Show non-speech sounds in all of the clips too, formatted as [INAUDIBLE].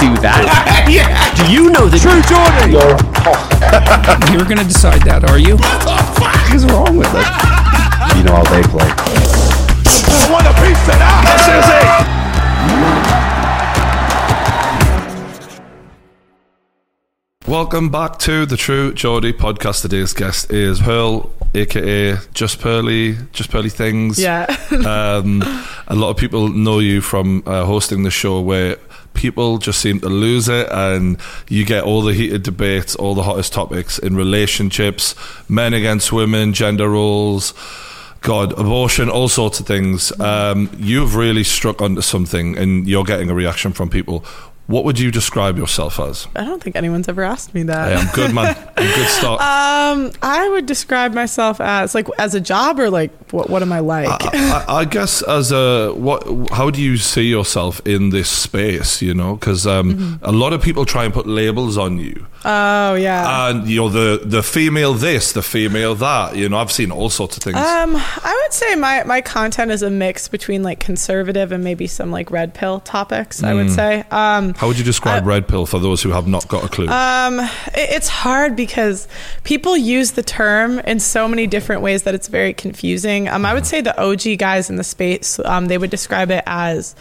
do that. [LAUGHS] yeah. Do you know the true Jordan? [LAUGHS] You're gonna decide that, are you? What the fuck is wrong with it? You know how they play. Welcome back to the True Geordie podcast. Today's guest is Pearl, aka Just Pearly, Just Pearly Things. Yeah. um, [LAUGHS] a lot of people know you from uh, hosting the show where people just seem to lose it and you get all the heated debates, all the hottest topics in relationships, men against women, gender roles. God, abortion, all sorts of things. Um, you've really struck onto something and you're getting a reaction from people. What would you describe yourself as? I don't think anyone's ever asked me that. Hey, I'm good, man. [LAUGHS] I'm good start. Um, I would describe myself as like as a job or like what? What am I like? I, I, I guess as a what? How do you see yourself in this space? You know, because um, Mm-hmm. a lot of people try and put labels on you, oh yeah. and you know the the female this, the female that. You know, I've seen all sorts of things. um, I would say my my content is a mix between like conservative and maybe some like red pill topics. I Mm. would say. Um, how would you describe red pill for those who have not got a clue? Um, it- it's hard because people use the term in so many different ways that it's very confusing. Um, I would say the OG guys in the space, um, they would describe it as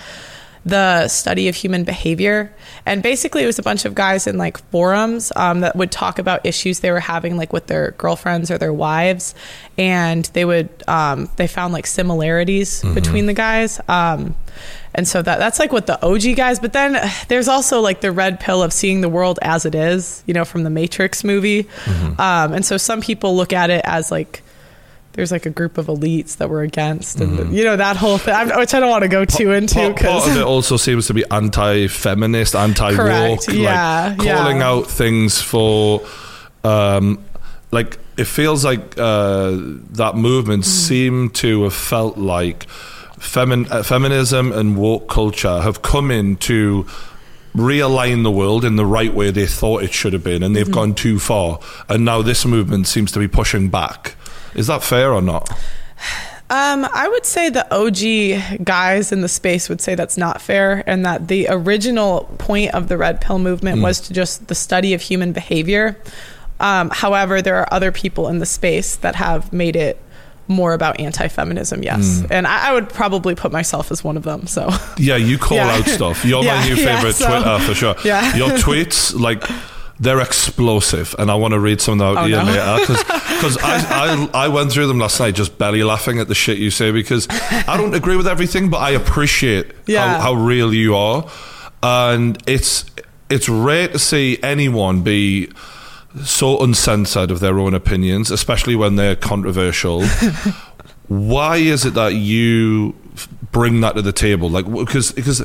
the study of human behavior. And basically, it was a bunch of guys in like forums um, that would talk about issues they were having, like with their girlfriends or their wives. And they would, um, they found like similarities between the guys. Um, and so that that's like what the OG guys. But then there's also like the red pill of seeing the world as it is, you know, from the Matrix movie. Um, and so some people look at it as like there's like a group of elites that we're against, and you know that whole thing, which I don't want to go too into part of it also seems to be anti-feminist, anti-woke, yeah, like calling yeah. out things for, um, like it feels like uh, that movement Mm. seemed to have felt like femin- uh, feminism and woke culture have come in to realign the world in the right way they thought it should have been, and they've Mm-hmm. gone too far, and now this movement seems to be pushing back. Is that fair or not? Um, I would say the OG guys in the space would say that's not fair, and that the original point of the red pill movement was to just the study of human behavior. Um, however, there are other people in the space that have made it more about anti-feminism. Yes, and I, I would probably put myself as one of them. So Yeah, you call Yeah. out stuff. You're my [LAUGHS] Yeah, new yeah, favorite so- Twitter for sure. Yeah. Your tweets, like, they're explosive, and I want to read some of out Oh, to you no. later because [LAUGHS] I, I I went through them last night just belly laughing at the shit you say because I don't agree with everything, but I appreciate Yeah. how, how real you are, and it's it's rare to see anyone be so uncensored of their own opinions, especially when they're controversial. [LAUGHS] Why is it that you bring that to the table? Like, because because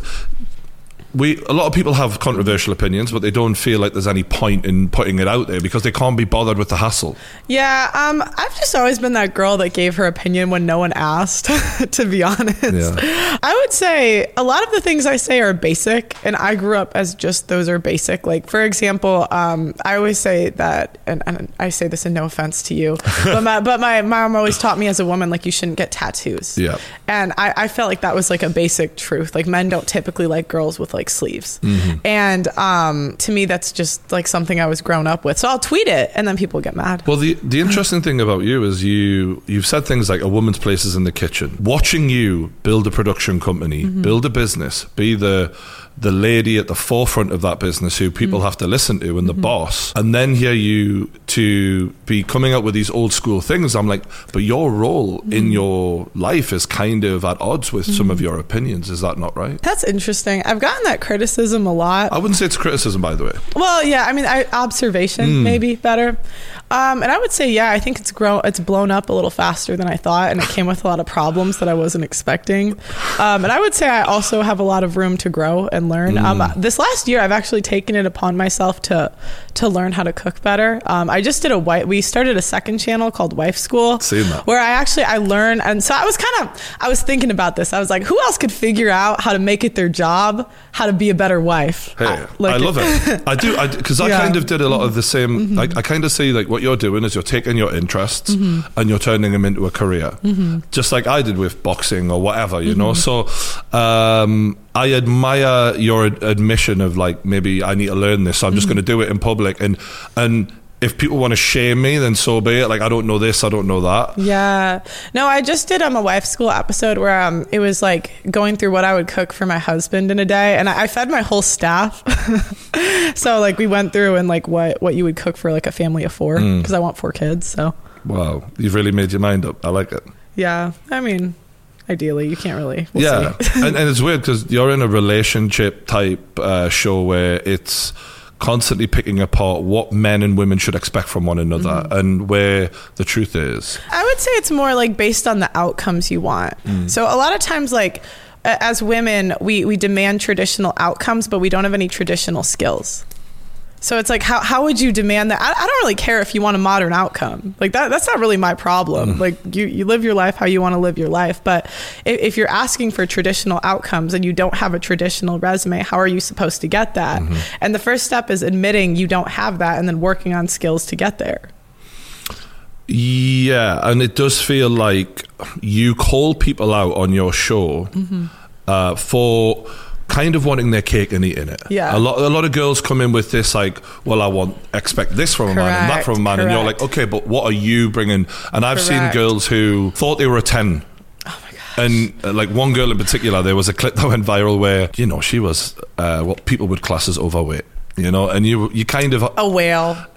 we a lot of people have controversial opinions, but they don't feel like there's any point in putting it out there because they can't be bothered with the hassle. Yeah, um, I've just always been that girl that gave her opinion when no one asked, [LAUGHS] to be honest. Yeah. I would say a lot of the things I say are basic, and I grew up as just those are basic. Like, for example, um, I always say that, and, and I say this in no offense to you, [LAUGHS] but my, but my mom always taught me as a woman, like, you shouldn't get tattoos. Yeah. And I, I felt like that was like a basic truth. Like, men don't typically like girls with like sleeves. And um, to me, that's just like something I was grown up with. So I'll tweet it, and then people get mad. Well, the the interesting thing about you is you you've said things like a woman's place is in the kitchen. Watching you build a production company, build a business, be the the lady at the forefront of that business who people mm. have to listen to and the mm-hmm. boss, and then hear you to be coming up with these old school things. I'm like, but your role in mm. your life is kind of at odds with some of mm. your opinions. Is that not right? That's interesting. I've gotten that criticism a lot. I wouldn't say it's criticism, by the way. Well, yeah, I mean, I, observation maybe better. Um, and I would say, yeah, I think it's grown, it's blown up a little faster than I thought, and it came with a lot of problems that I wasn't expecting. Um, and I would say I also have a lot of room to grow and learn. Um, this last year, I've actually taken it upon myself to to learn how to cook better. Um, I just did a white. We started a second channel called Wife School, where I actually I learned, and so I was kind of I was thinking about this. I was like, who else could figure out how to make it their job, how to be a better wife? Hey, I, like I love it. [LAUGHS] I do because I, Yeah. Mm-hmm. kind of did a lot of the same. I, I kind of see like what you're doing is you're taking your interests Mm-hmm. and you're turning them into a career, just like I did with boxing or whatever, you know. Mm-hmm. So, um, I admire your ad- admission of like maybe I need to learn this, so I'm just going to do it in public, and and if people want to shame me, then so be it. Like I don't know this, I don't know that. Yeah. No, I just did um, a wife school episode where um, it was like going through what I would cook for my husband in a day, and I, I fed my whole staff. [LAUGHS] so like we went through and like what what you would cook for like a family of four Mm. because I want four kids. So Wow, you've really made your mind up. I like it. yeah, I mean, ideally you can't really. we'll yeah, and, and it's weird because you're in a relationship type uh, show where it's constantly picking apart what men and women should expect from one another, Mm-hmm. and where the truth is. I would say it's more like based on the outcomes you want. So a lot of times, like as women, we we demand traditional outcomes, but we don't have any traditional skills. So it's like how how would you demand that? I, I don't really care if you want a modern outcome. Like that that's not really my problem. Like you you live your life how you want to live your life. But if, if you're asking for traditional outcomes and you don't have a traditional resume, how are you supposed to get that? And the first step is admitting you don't have that and then working on skills to get there. Yeah, and it does feel like you call people out on your show Mm-hmm. uh, for kind of wanting their cake and eating it. Yeah. a lot. A lot of girls come in with this like, well, I want expect this from a man and that from a man, and you're like, okay, but what are you bringing? And I've seen girls who thought they were a ten. Oh my god. And uh, like one girl in particular, there was a clip [LAUGHS] that went viral where you know she was uh, what people would class as overweight. You know, and you you kind of A whale. [LAUGHS]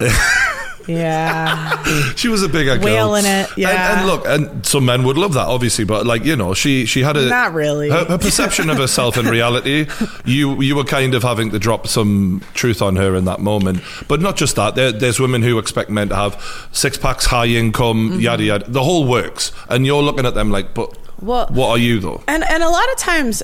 yeah. [LAUGHS] she was a bigger girl. Wailing it, And- yeah. And, look, and some men would love that, obviously, but like you know, she she had a Not really. her, her perception of herself in reality. You you were kind of having to drop some truth on her in that moment, but not just that. There, there's women who expect men to have six packs, high income, Mm-hmm. yada yada. The whole works, and you're looking at them like, but Well- what are you though? And and a lot of times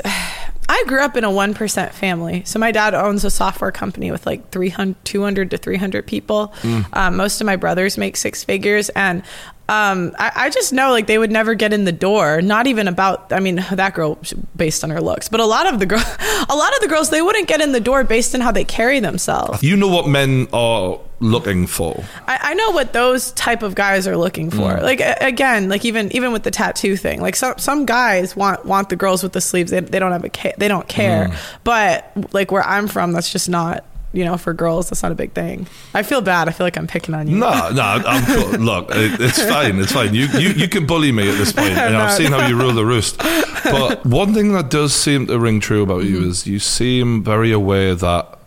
I grew up in a 1% family. So my dad owns a software company with like 300 200 to 300 people. Um, most of my brothers make six figures and um, I, I just know like they would never get in the door. Not even about. I mean, that girl based on her looks, but a lot of the girl, [LAUGHS] a lot of the girls, they wouldn't get in the door based on how they carry themselves. You know what men are looking for. I, I know what those type of guys are looking for. Like a- again, like even even with the tattoo thing, like some some guys want want the girls with the sleeves. They, they don't have a ca- they don't care. But like where I'm from, that's just not. You know, for girls, that's not a big thing. I feel bad. I feel like I'm picking on you. No, no, I'm [LAUGHS] cool. Look, it, it's fine. It's fine. You, you you can bully me at this point, and I've No, seen how you rule the roost. [LAUGHS] But one thing that does seem to ring true about you mm-hmm. is you seem very aware that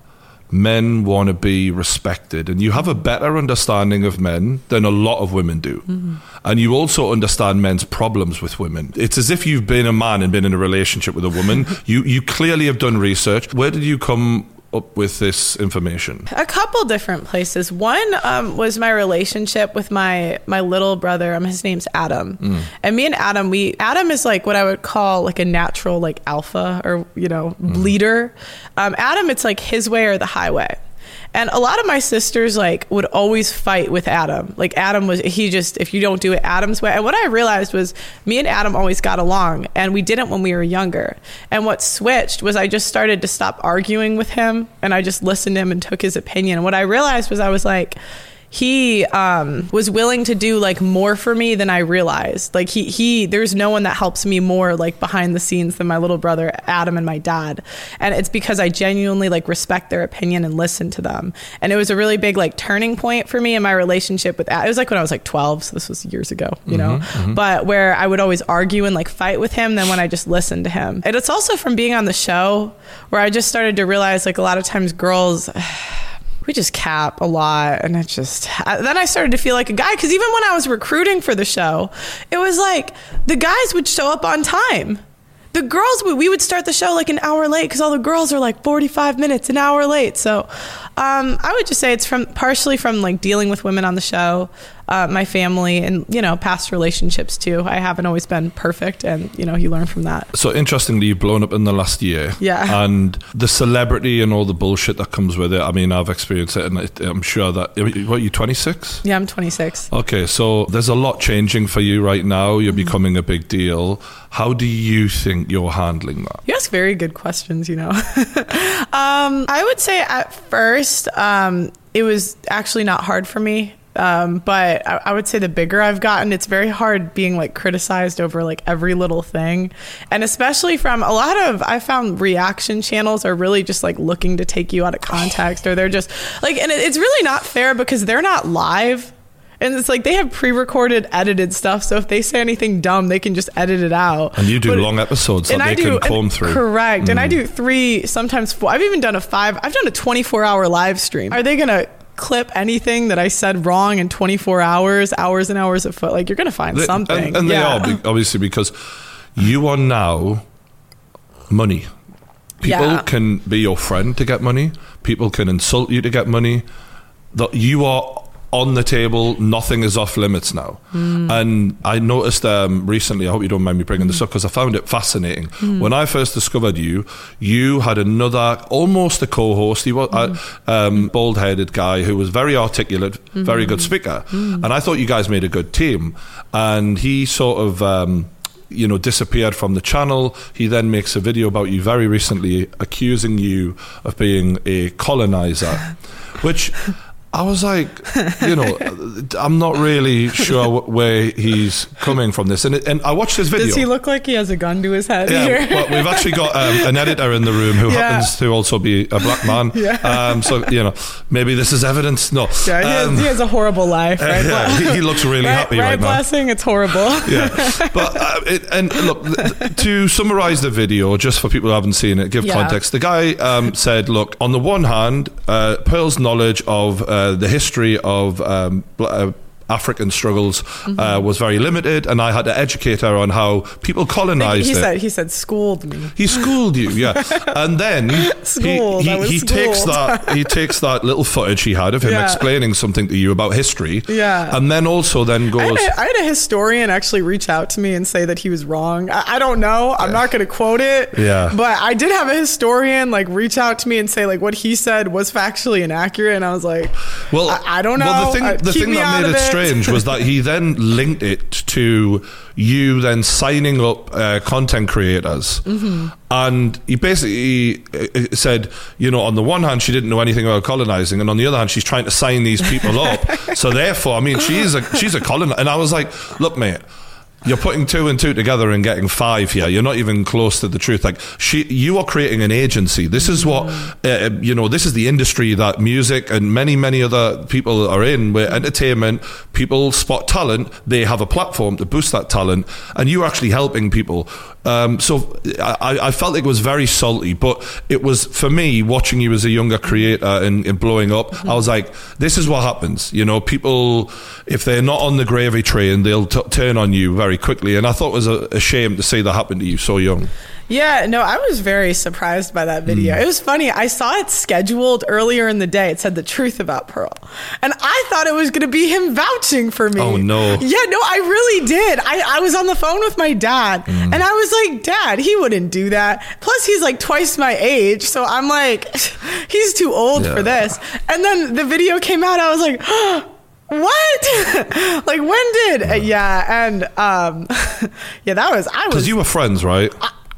men want to be respected, and you have a better understanding of men than a lot of women do. Mm-hmm. And you also understand men's problems with women. It's as if you've been a man and been in a relationship with a woman. [LAUGHS] you you clearly have done research. Where did you come up with this information? A couple different places. One um, was my relationship with my my little brother. Um, his name's Adam, and me and Adam, we Adam is like what I would call like a natural like alpha or you know leader. Um, Adam, it's like his way or the highway. And a lot of my sisters like would always fight with Adam. Like Adam was he just if you don't do it Adam's way. And what I realized was me and Adam always got along and we didn't when we were younger. And what switched was I just started to stop arguing with him and I just listened to him and took his opinion. And what I realized was I was like he um, was willing to do like more for me than I realized. Like he he there's no one that helps me more like behind the scenes than my little brother Adam and my dad. And it's because I genuinely like respect their opinion and listen to them. And it was a really big like turning point for me in my relationship with Ad- it was like when I was like 12, so this was years ago, you know. But where I would always argue and like fight with him then when I just listened to him. And it's also from being on the show where I just started to realize like a lot of times girls we just cap a lot and it just then i started to feel like a guy because even when i was recruiting for the show it was like the guys would show up on time. The girls would we would start the show like an hour late because all the girls are like 45 minutes an hour late. So um, i would just say it's from partially from like dealing with women on the show uh, my family and you know past relationships too i haven't always been perfect and you know you learn from that So interestingly, you've blown up in the last year. Yeah. And the celebrity and all the bullshit that comes with it. I mean, I've experienced it, and it, I'm sure that. What, you 26? yeah i'm 26 Okay, so there's a lot changing for you right now. You're becoming a big deal. How do you think you're handling that? You ask very good questions, you know. [LAUGHS] um, I would say at first, um, it was actually not hard for me. Um, but I, I would say the bigger I've gotten, it's very hard being like criticized over like every little thing. And especially from a lot of, I found reaction channels are really just like looking to take you out of context or they're just like, and it, it's really not fair because they're not live. And it's like they have pre-recorded, edited stuff. So if they say anything dumb, they can just edit it out. And you do But- long episodes that and they I do, can comb through. Mm. Correct. And I do three, sometimes four. I've even done a five. I've done a 24 hour live stream. Are they going to clip anything that I said wrong in 24 hours, hours and hours of foot? Like you're going to find They- something. And, and yeah. they are, obviously, because you are now money. People Yeah. can be your friend to get money. People can insult you to get money. That you are on the table. Nothing is off limits now. Hmm. And I noticed um, recently. I hope you don't mind me bringing this up because I found it fascinating. Hmm. When I first discovered you, you had another almost a co-host. He was Hmm. a um, bald-headed guy who was very articulate, very Hmm. good speaker, and I thought you guys made a good team. And he sort of. Um, you know, disappeared from the channel. He then makes a video about you very recently, accusing you of being a colonizer, [LAUGHS] which I was like, you know, [LAUGHS] I'm not really sure where he's coming from this. And and I watched his video. Does he look like he has a gun to his head yeah, here? well, we've actually got um, an editor in the room who [LAUGHS] Yeah. happens to also be a black man. Yeah. Um, so you know, maybe this is evidence. No. yeah, he, Um, has, he has a horrible life, right? [LAUGHS] yeah, he, he looks really right, happy right, right now blessing, it's horrible. yeah, but uh, it, and look to summarize the video, just for people who haven't seen it, give Yeah. context. The guy um, said, "Look, on the one hand, uh, Pearl's knowledge of uh, the history of um, uh, African struggles Mm-hmm. uh, was very limited, and I had to educate her on how people colonized he it." said, he said, schooled me. He schooled you, yeah, [LAUGHS] and then he, Schooled, he, I was he takes that he [LAUGHS] takes that little footage he had of him Yeah. explaining something to you about history, Yeah. and then also then I goes, had, a, I had a historian actually reach out to me and say that he was wrong. I, I don't know. I'm not going to quote it. Yeah. But I did have a historian like reach out to me and say like what he said was factually inaccurate, and I was like, Well, I, I don't know. Well, the thing, Uh, the thing that made it strange was that he then linked it to you then signing up uh, content creators, Mm-hmm. and he basically said, you know, on the one hand, she didn't know anything about colonizing, and on the other hand, she's trying to sign these people up. [LAUGHS] so therefore, I mean, she is a she's a colonizer, and I was like, look, mate. You're putting two and two together and getting five here. You're not even close to the truth. Like she, you are creating an agency. This is what uh, you know. This is the industry that music and many, many other people are in. Where entertainment people spot talent, they have a platform to boost that talent, and you're actually helping people. Um, so I, I felt it was very salty, but it was for me watching you as a younger creator and, and blowing up. I was like, this is what happens. You know, people if they're not on the gravy train, they'll t- turn on you very quickly. And I thought it was a, a shame to see that happen to you so young. Yeah, no, I was very surprised by that video. Mm. It was funny. I saw it scheduled earlier in the day. It said the truth about Pearl. And I thought it was going to be him vouching for me. Oh, no. Yeah, no, I really did. I, I was on the phone with my dad Mm. and I was like, Dad, he wouldn't do that. Plus, he's like twice my age. So I'm like, [LAUGHS] he's too old Yeah. for this. And then the video came out. I was like, [GASPS] what? [LAUGHS] like, when did? Uh, yeah. And um, [LAUGHS] yeah, that was, I was Because you were friends, right?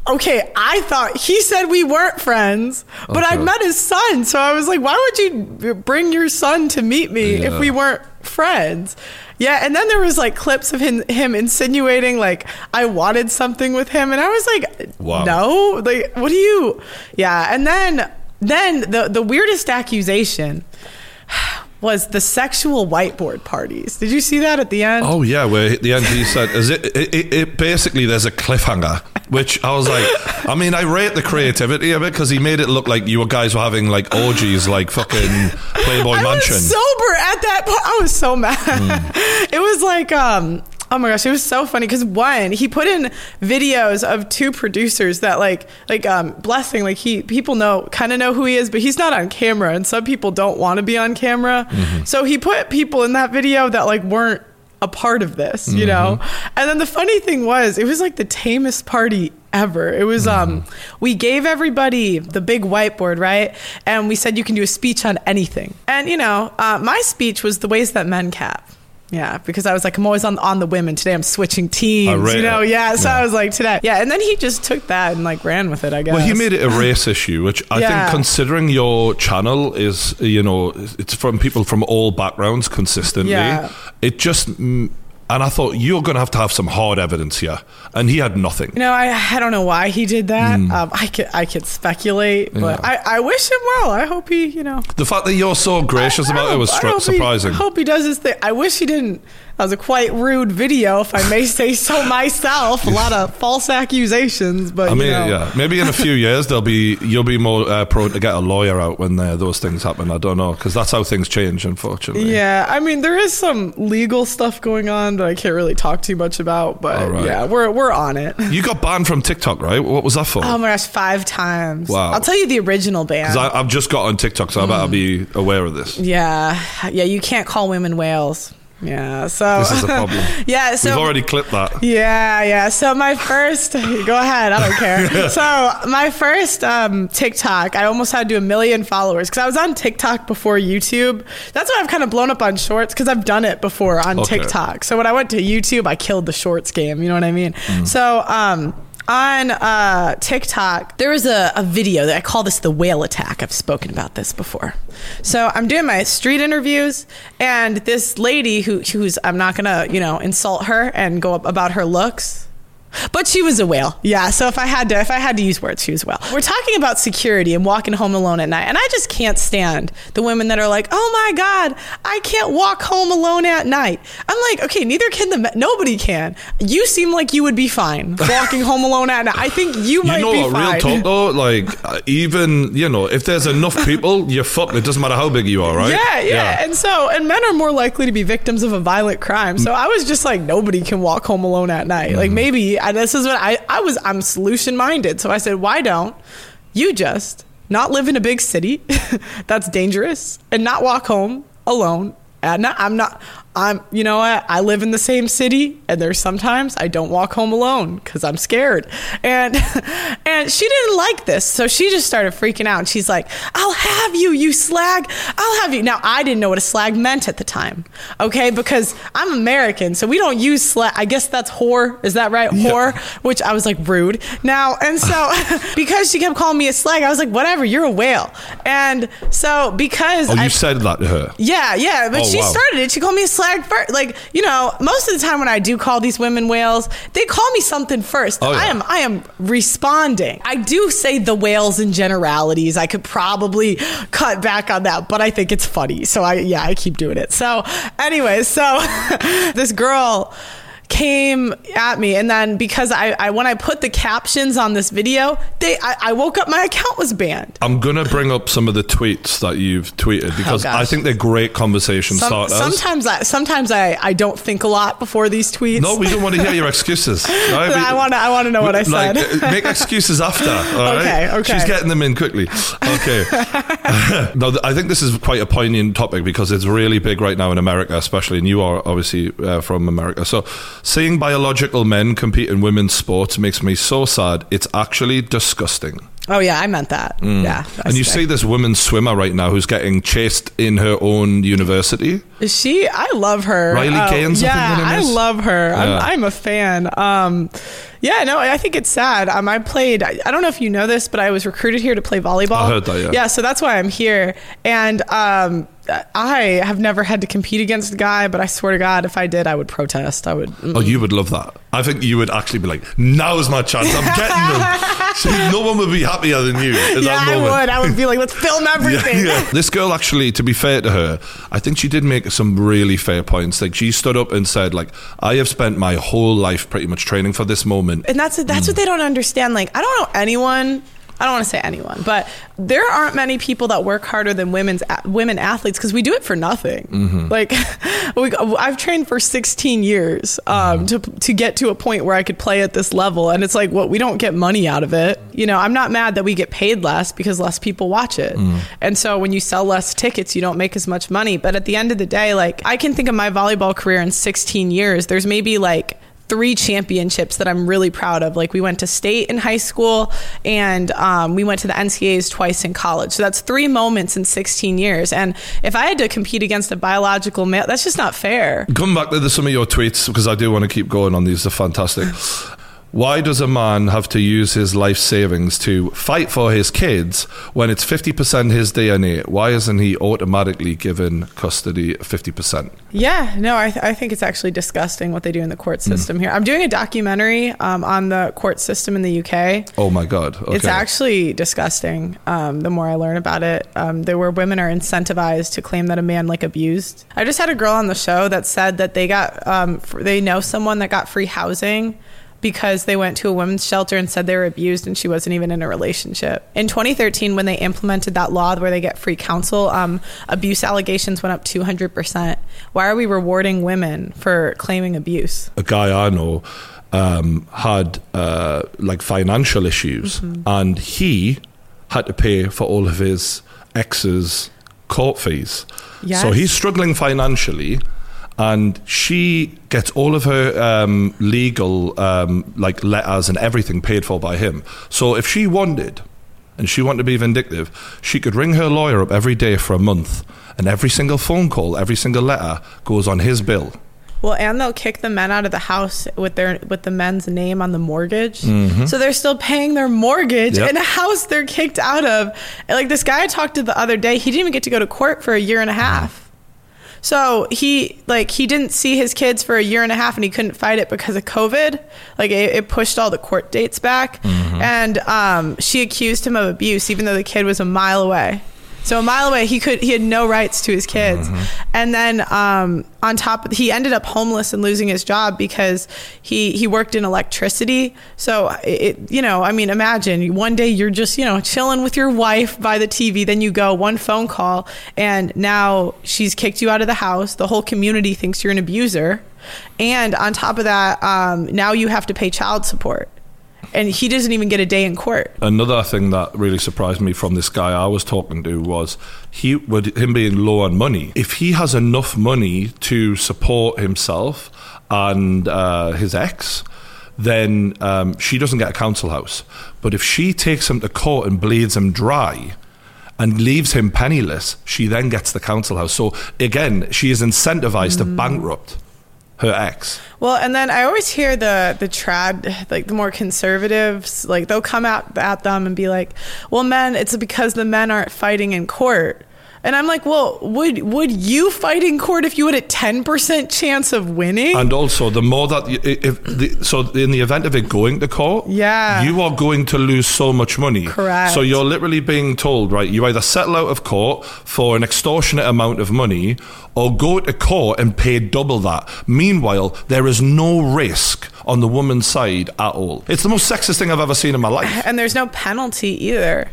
Okay, I thought he said we weren't friends, but Okay. I'd met his son. So I was like, why would you bring your son to meet me Yeah. if we weren't friends? Yeah, and then there was like clips of him, him insinuating like I wanted something with him, and I was like, Wow. no, like what do you? Yeah, and then then the the weirdest accusation was the sexual whiteboard parties. Did you see that at the end? Oh yeah, where at the end he said, "Is it, it, it, it?" Basically, there's a cliffhanger, which I was like, I mean, I rate the creativity of it because he made it look like you guys were having like orgies, like fucking Playboy I Mansion. was sober at that point. I was so mad. [LAUGHS] It was like, um, oh my gosh, it was so funny because one, he put in videos of two producers that like, like, um, blessing, like he, people know, kind of know who he is, but he's not on camera, and some people don't want to be on camera. So he put people in that video that like weren't a part of this, you know? And then the funny thing was, it was like the tamest party ever. It was um we gave everybody the big whiteboard, right? And we said you can do a speech on anything. And you know, uh, my speech was the ways that men cap. Yeah, because I was like, I'm always on on the women. Today I'm switching teams. Oh, right. You know, yeah. So Yeah. I was like, today, yeah. And then he just took that and like ran with it. I guess. Well, he made it a race issue, which I Yeah. think, considering your channel is, you know, it's from people from all backgrounds consistently. Yeah. It just, and I thought you're going to have to have some hard evidence here, and he had nothing. You know, I, I don't know why he did that. Hmm. Um, I could I could speculate, but I, I wish him well. I hope he, you know, The fact that you're so gracious I about it hope- was I stru- he- surprising. I hope he does his thing. I wish he didn't. That was a quite rude video, if I may say so [LAUGHS] myself. A lot of false accusations, but I mean, you know. yeah, maybe in a few years there'll be you'll be more uh, prone to get a lawyer out when uh, those things happen. I don't know because that's how things change, unfortunately. Yeah, I mean there is some legal stuff going on that I can't really talk too much about, but right. yeah, we're we're on it. [LAUGHS] You got banned from TikTok, right? What was that for? Oh my gosh, five times. Wow. I'll tell you the original ban. Because I've just got on TikTok, so I better be aware of this. yeah, yeah, you can't call women whales. Yeah, so This is a [LAUGHS] problem. yeah, so We've already clipped that. Yeah, yeah. So my first, [LAUGHS] go ahead, I don't care. [LAUGHS] so my first um, TikTok, I almost had to do a million followers because I was on TikTok before YouTube. That's why I've kind of blown up on Shorts because I've done it before on Okay. TikTok. So when I went to YouTube, I killed the Shorts game. You know what I mean? So um, on uh, TikTok, there was a, a video that I call this the whale attack. I've spoken about this before. So I'm doing my street interviews, and this lady who who's I'm not gonna you know insult her and go about her looks. But she was a whale. Yeah. So if I had to, if I had to use words, she was a whale. We're talking about security and walking home alone at night. And I just can't stand the women that are like, oh my God, I can't walk home alone at night. I'm like, okay, neither can the, nobody can. You seem like you would be fine [LAUGHS] walking home alone at night. I think you might You know be what? Real talk though, like uh, even you know, if there's enough people, [LAUGHS] you're fucked. It doesn't matter how big you are, right? Yeah, yeah, And so, and men are more likely to be victims of a violent crime. So I was just like, nobody can walk home alone at night. Mm-hmm. Like maybe I, this is what I, I was, I'm solution minded. So I said, why don't you just not live in a big city [LAUGHS] that's dangerous and not walk home alone night? I'm not, I'm, you know what? I live in the same city and there's sometimes I don't walk home alone because I'm scared. And, [LAUGHS] and she didn't like this. So she just started freaking out. And she's like, I'll have you, you slag. I'll have you. Now, I didn't know what a slag meant at the time. Okay. Because I'm American. So we don't use slag. I guess that's whore. Is that right? Whore, which I was like rude. Now, and so [LAUGHS] because she kept calling me a slag, I was like, whatever, you're a whale. And so because Oh, you I, said that to her. yeah, yeah, but Oh, she wow. started it. She called me a slag first. Like, you know, most of the time when I do call these women whales, they call me something first. Oh, yeah. I am I am responding. I do say the whales in generalities. I could probably cut back on that, but I think it's funny. So I yeah, I keep doing it. So anyway, so [LAUGHS] this girl came at me and then because I, I when I put the captions on this video, they I, I woke up my account was banned. I'm gonna bring up some of the tweets that you've tweeted because gosh. I think they're great conversation Some, starters. sometimes I sometimes I, I don't think a lot before these tweets. no, we don't want to hear your [LAUGHS] excuses. I want to I want to know what I said. Like, uh, make excuses after. [LAUGHS] right? Okay, okay. She's getting them in quickly. Okay. [LAUGHS] no, I think this is quite a poignant topic because it's really big right now in America, especially, and you are obviously uh, from America. So, seeing biological men compete in women's sports makes me so sad. It's actually disgusting. oh yeah, I meant that. Yeah. Mm. And you that's see this woman swimmer right now who's getting chased in her own university. Is she? I love her. Riley Oh, Gaines, I Yeah, name I love her. Yeah. I'm, I'm a fan. Um, yeah, no, I think it's sad. Um, I played. I, I don't know if you know this, but I was recruited here to play volleyball. I heard that, yeah. Yeah, so that's why I'm here. And um, I have never had to compete against a guy, but I swear to God, if I did, I would protest. I would. Oh, you mm. would love that. I think you would actually be like, "Now is my chance. I'm getting them. [LAUGHS] See, no one would be happier than you in yeah, that I would. I would be like, let's film [LAUGHS] everything. Yeah, yeah. This girl actually, to be fair to her, I think she did make some really fair points. Like she stood up and said, like, I have spent my whole life pretty much training for this moment. and that's that's what mm. they don't understand. Like I don't know anyone. I don't want to say anyone, but there aren't many people that work harder than women's women athletes because we do it for nothing. Mm-hmm. Like [LAUGHS] we, I've trained for 16 years um, mm-hmm. to to get to a point where I could play at this level, and it's like what we don't get money out of it. You know, I'm not mad that we get paid less because less people watch it, mm-hmm. and so when you sell less tickets, you don't make as much money. But at the end of the day, like I can think of my volleyball career in 16 years. There's maybe like three championships that I'm really proud of. Like we went to state in high school, and um, we went to the NCAA's twice in college. So that's three moments in 16 years. And if I had to compete against a biological male, that's just not fair. Come back to some of your tweets because I do want to keep going on these. They're fantastic. Why does a man have to use his life savings to fight for his kids when it's 50% his DNA? Why isn't he automatically given custody 50%? Yeah, no, I, th- I think it's actually disgusting what they do in the court system here. I'm doing a documentary um, on the court system in the UK. Oh my God. Okay. It's actually disgusting. Um, the more I learn about it, um, there where women are incentivized to claim that a man like abused. I just had a girl on the show that said that they got um, f- they know someone that got free housing because they went to a women's shelter and said they were abused and she wasn't even in a relationship. In 2013, when they implemented that law where they get free counsel, um, abuse allegations went up 200%. Why are we rewarding women for claiming abuse? a guy I know um, had uh, like financial issues, and he had to pay for all of his ex's court fees. Yes. So he's struggling financially. And she gets all of her um, legal um, like letters and everything paid for by him. So if she wanted, and she wanted to be vindictive, she could ring her lawyer up every day for a month, and every single phone call, every single letter goes on his bill. Well, and they'll kick the men out of the house with their with the men's name on the mortgage. So they're still paying their mortgage Yep. in a house they're kicked out of. And, Like this guy I talked to the other day, he didn't even get to go to court for a year and a half. So he like he didn't see his kids for a year and a half, and he couldn't fight it because of COVID. Like it, it pushed all the court dates back, and um, she accused him of abuse, even though the kid was a mile away. So a mile away, he could he had no rights to his kids, and then um, on top, of, he ended up homeless and losing his job because he he worked in electricity. So it you know I mean imagine one day you're just you know chilling with your wife by the TV, then you go one phone call, and now she's kicked you out of the house. The whole community thinks you're an abuser, and on top of that, um, now you have to pay child support, and he doesn't even get a day in court. Another thing that really surprised me from this guy I was talking to was he with him being low on money. If he has enough money to support himself and uh, his ex, then um, she doesn't get a council house. But if she takes him to court and bleeds him dry, and leaves him penniless, she then gets the council house. So again, she is incentivized to bankrupt her ex. Well, and then I always hear the the trad like the more conservatives like they'll come out at them and be like, "Well, men, it's because the men aren't fighting in court." And I'm like, "Well, would would you fight in court if you had a 10% chance of winning?" And also, the more that you, if the, so, in the event of it going to court, Yeah. you are going to lose so much money. Correct. So you're literally being told, right? You either settle out of court for an extortionate amount of money, or go to court and pay double that. Meanwhile, there is no risk on the woman's side at all. It's the most sexist thing I've ever seen in my life. and there's no penalty either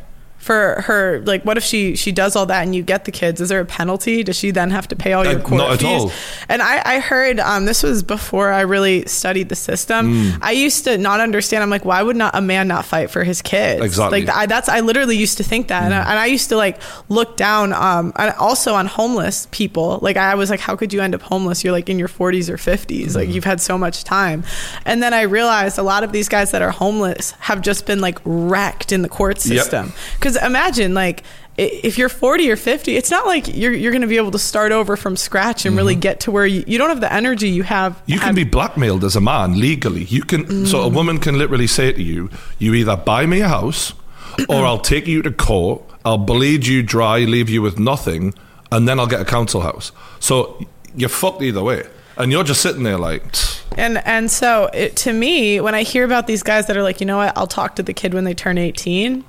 for her like what if she she does all that and you get the kids? Is there a penalty? Does she then have to pay all your Uh, court not at fees? all. and i i heard um this was before i really studied the system. Mm. i used to not understand. I'm like why would not a man not fight for his kids? Exactly. like I, that's i literally used to think that. And, I, and i used to like look down um and also on homeless people. Like i was like how could you end up homeless? You're like in your 40s or 50s like you've had so much time. And then i realized a lot of these guys that are homeless have just been like wrecked in the court system. Because imagine like if you're 40 or 50 it's not like you're, you're going to be able to start over from scratch and really get to where you, you don't have the energy you have Mm-hmm. You can had- be blackmailed as a man legally. You can so a woman can literally say to you, you either buy me a house [CLEARS THROAT] or I'll take you to court, I'll bleed you dry, leave you with nothing, and then I'll get a council house. So you're fucked either way. And you're just sitting there like "Tch." And and so it, to me, when I hear about these guys that are like, you know what, I'll talk to the kid when they turn eighteen.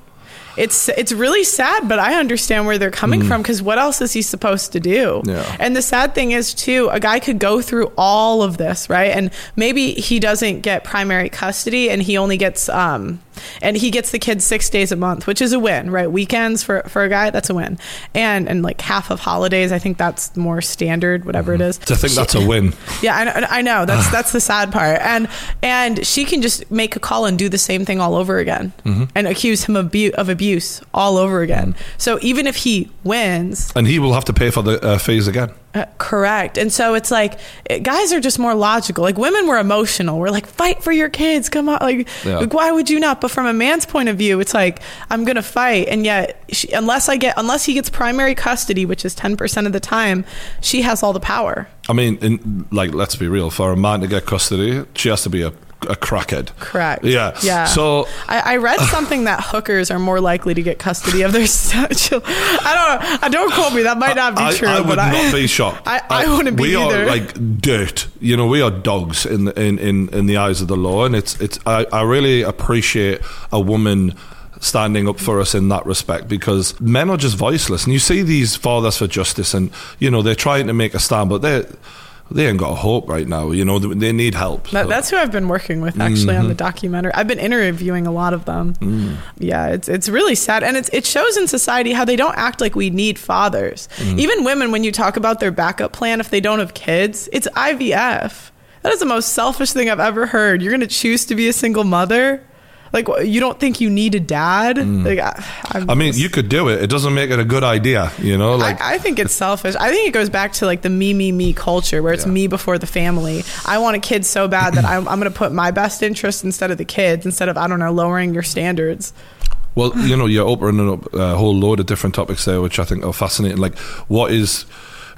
It's it's really sad, but I understand where they're coming from because what else is he supposed to do? Yeah. And the sad thing is too, a guy could go through all of this, right? And maybe he doesn't get primary custody, and he only gets um, and he gets the kids six days a month, which is a win, right? Weekends for for a guy, that's a win, and and like half of holidays, I think that's more standard, whatever it is. To think that's a win. Yeah, I, know- I know that's [SIGHS] that's the sad part, and and she can just make a call and do the same thing all over again, Mm-hmm. and accuse him of, abu- of abuse all over again. So even if he wins, And he will have to pay for the uh, fees again. uh, correct, and so it's like it- guys are just more logical. Like women were emotional. We're like, fight for your kids, come on, like, Yeah. like, why would you not? But from a man's point of view, it's like I'm gonna fight, and yet she, unless I get unless he gets primary custody, which is ten percent of the time, she has all the power. I mean, in, like, let's be real. For a man to get custody, she has to be a, a crackhead. Correct. Yeah. Yeah. So I, I read something that hookers are more likely to get custody of their [LAUGHS] children. I don't. I uh, don't quote me. That might not be I, true. I would but I, not be shocked. [LAUGHS] I, I wouldn't be we either. are like dirt. You know, we are dogs in the, in, in in the eyes of the law, and it's it's. I, I really appreciate a woman standing up for us in that respect because men are just voiceless, and you see these fathers for justice, and you know they're trying to make a stand, but they they ain't got a hope right now. You know, they, they need help. That, that's who I've been working with actually on the Mm-hmm. documentary. I've been interviewing a lot of them. Mm. Yeah, it's it's really sad, and it's it shows in society how they don't act like we need fathers. Mm. Even women, when you talk about their backup plan, if they don't have kids, it's IVF. That is the most selfish thing I've ever heard. You're going to choose to be a single mother. Like you don't think you need a dad? Like I, Mm. I mean, just- you could do it. It doesn't make it a good idea. You know, like I, I think it's selfish. I think it goes back to like the me, me, me culture where it's Yeah. me before the family. I want a kid so bad that I'm, I'm going to put my best interest instead of the kids, instead of, I don't know, lowering your standards. Well, you know, you're opening up a whole load of different topics there, which I think are fascinating. Like, what is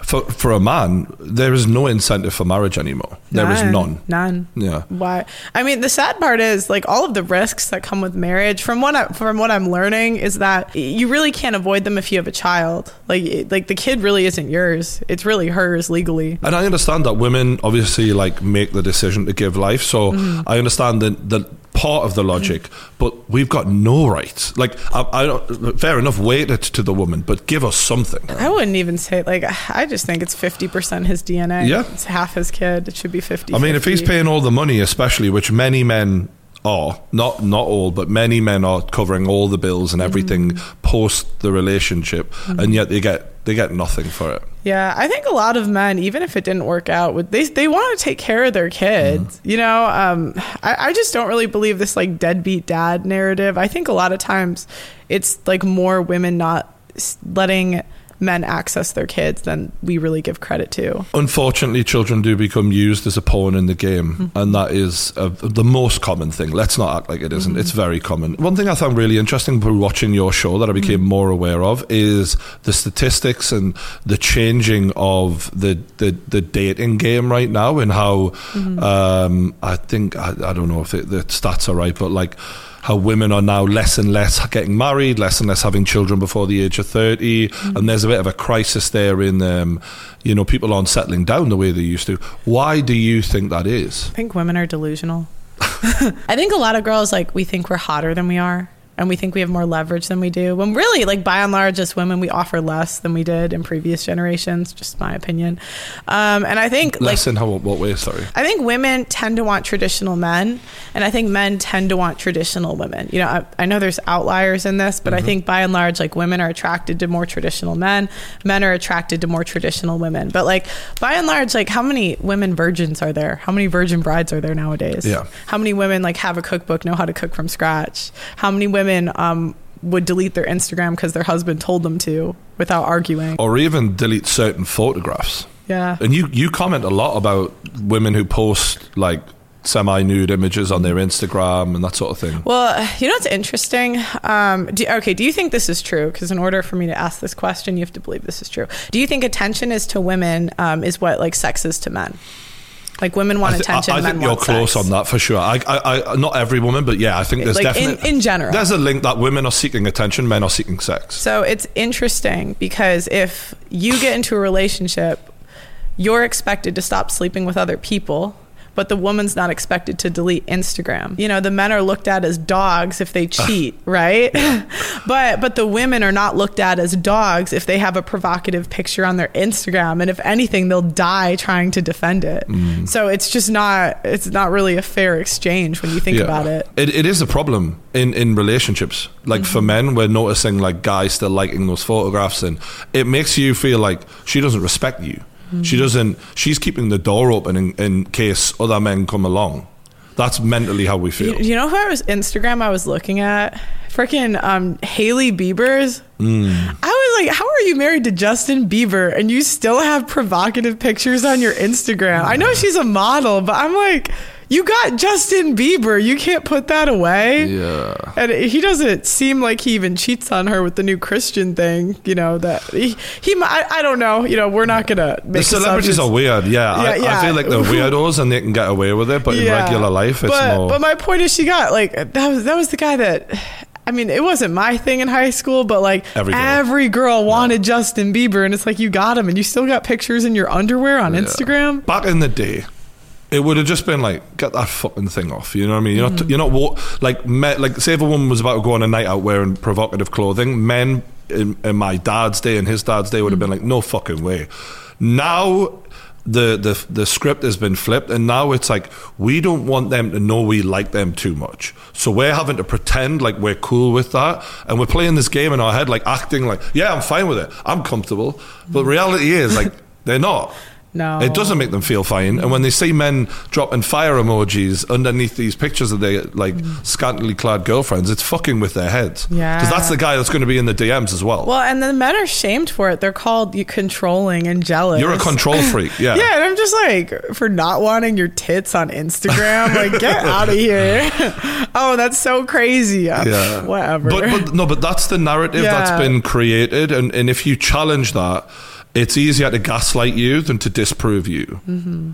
for for a man? There is no incentive for marriage anymore. There is none. None. Yeah. Why? I mean, the sad part is like all of the risks that come with marriage. From what I, from what I'm learning is that you really can't avoid them if you have a child. Like like the kid really isn't yours. It's really hers legally. And I understand that women obviously like make the decision to give life. So Mm-hmm. I understand that the part of the logic, but we've got no rights. Like, I, I don't. Fair enough, wait it to the woman, but give us something. I wouldn't even say like I just think it's fifty percent his DNA. Yeah. it's half his kid. It should be fifty. I mean, if he's paying all the money, especially which many men are not not all, but many men are covering all the bills and everything mm. post the relationship, mm. and yet they get they get nothing for it. yeah, I think a lot of men, even if it didn't work out, would they they want to take care of their kids. Mm. You know, um, I, I just don't really believe this like deadbeat dad narrative. I think a lot of times it's like more women not letting men access their kids than we really give credit to. Unfortunately, children do become used as a pawn in the game, and that is uh, the most common thing. Let's not act like it isn't. It's very common. One thing I found really interesting by watching your show that I became more aware of is the statistics and the changing of the the, the dating game right now, and how um, I think I, I don't know if it, the stats are right, but like how women are now less and less getting married, less and less having children before the age of 30. And there's a bit of a crisis there in, um, you know, people aren't settling down the way they used to. Why do you think that is? I think women are delusional. [LAUGHS] [LAUGHS] I think a lot of girls like we think we're hotter than we are and we think we have more leverage than we do. When really like by and large as women we offer less than we did in previous generations, just my opinion. Um, and I think like Less in how, what way, sorry? I think women tend to want traditional men, and I think men tend to want traditional women. You know, I, I know there's outliers in this, but I think by and large, like women are attracted to more traditional men, men are attracted to more traditional women. But like by and large, like how many women virgins are there? How many virgin brides are there nowadays? Yeah. How many women like have a cookbook, know how to cook from scratch? How many women um, would delete their Instagram because their husband told them to without arguing? Or even delete certain photographs. Yeah. And you, you comment a lot about women who post like semi nude images on their Instagram and that sort of thing. Well, you know what's interesting? Um, do, okay, do you think this is true? Because in order for me to ask this question, you have to believe this is true. Do you think attention is to women um, is what like sex is to men? Like women want I, thi- attention. I, I men think you're want close sex. on that for sure. I, I, I, not every woman, but yeah, I think there's Like, in- definitely in general. There's a link that women are seeking attention, men are seeking sex. So it's interesting because if you get into a relationship, you're expected to stop sleeping with other people, but the woman's not expected to delete Instagram. You know, the men are looked at as dogs if they cheat, right? [LAUGHS] but but the women are not looked at as dogs if they have a provocative picture on their Instagram and if anything they'll die trying to defend it. Mm. So it's just not it's not really a fair exchange when you think Yeah. about it. It, it is a problem in, in relationships. Like Mm-hmm. for men, we're noticing like guys still liking those photographs, and it makes you feel like she doesn't respect you. She doesn't. She's keeping the door open in, in case other men come along. That's mentally how we feel. You, you know who I was Instagram I was looking at? Freaking um, Hailey Bieber's. Mm. I was like, how are you married to Justin Bieber and you still have provocative pictures on your Instagram? I know she's a model, but I'm like, you got Justin Bieber. You can't put that away. Yeah. And he doesn't seem like he even cheats on her with the new Christian thing. You know that he, he I, I don't know. You know, we're not gonna make The celebrities assumptions. are weird. Yeah, I, Yeah, yeah. I feel like they're [LAUGHS] weirdos and they can get away with it, but in Yeah. regular life, it's but, more. But my point is, she got like that was that was the guy that. I mean, it wasn't my thing in high school, but like Every every girl. girl, wanted Justin Bieber, and it's like you got him, and you still got pictures in your underwear on Instagram. Back in the day, it would have just been like, get that fucking thing off. You know what I mean? You're not, mm. you're not like, me, like, say if a woman was about to go on a night out wearing provocative clothing, men in, in my dad's day and his dad's day would have mm. been like, no fucking way. Now, the, the the script has been flipped, and now it's like we don't want them to know we like them too much. So we're having to pretend like we're cool with that, and we're playing this game in our head, like acting like, yeah, I'm fine with it, I'm comfortable. But mm. reality is like they're not. No. It doesn't make them feel fine. And when they see men dropping fire emojis underneath these pictures of their like mm. scantily clad girlfriends, it's fucking with their heads. Yeah. Because that's the guy that's going to be in the DMs as well. Well, and the men are shamed for it. They're called controlling and jealous. You're a control [LAUGHS] freak. Yeah. Yeah, and I'm just like, for not wanting your tits on Instagram, like, get [LAUGHS] out of here. [LAUGHS] oh, that's so crazy. Yeah. Whatever. But, but no, but that's the narrative Yeah. that's been created, and, and if you challenge that, it's easier to gaslight you than to disprove you. Mm-hmm.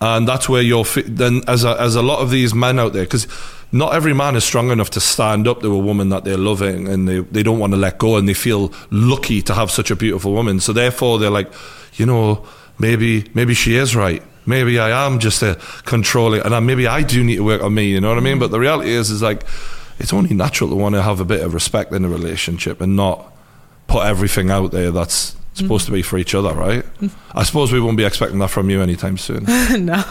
And that's where you're then as a, as a lot of these men out there, because not every man is strong enough to stand up to a woman that they're loving and they, they don't want to let go and they feel lucky to have such a beautiful woman. So therefore they're like, you know, maybe maybe she is right. Maybe I am just a controlling and I, maybe I do need to work on me, you know what I mean? But the reality is is like it's only natural to want to have a bit of respect in a relationship and not put everything out there that's supposed to be for each other, right? [LAUGHS] I suppose we won't be expecting that from you anytime soon. [LAUGHS] no.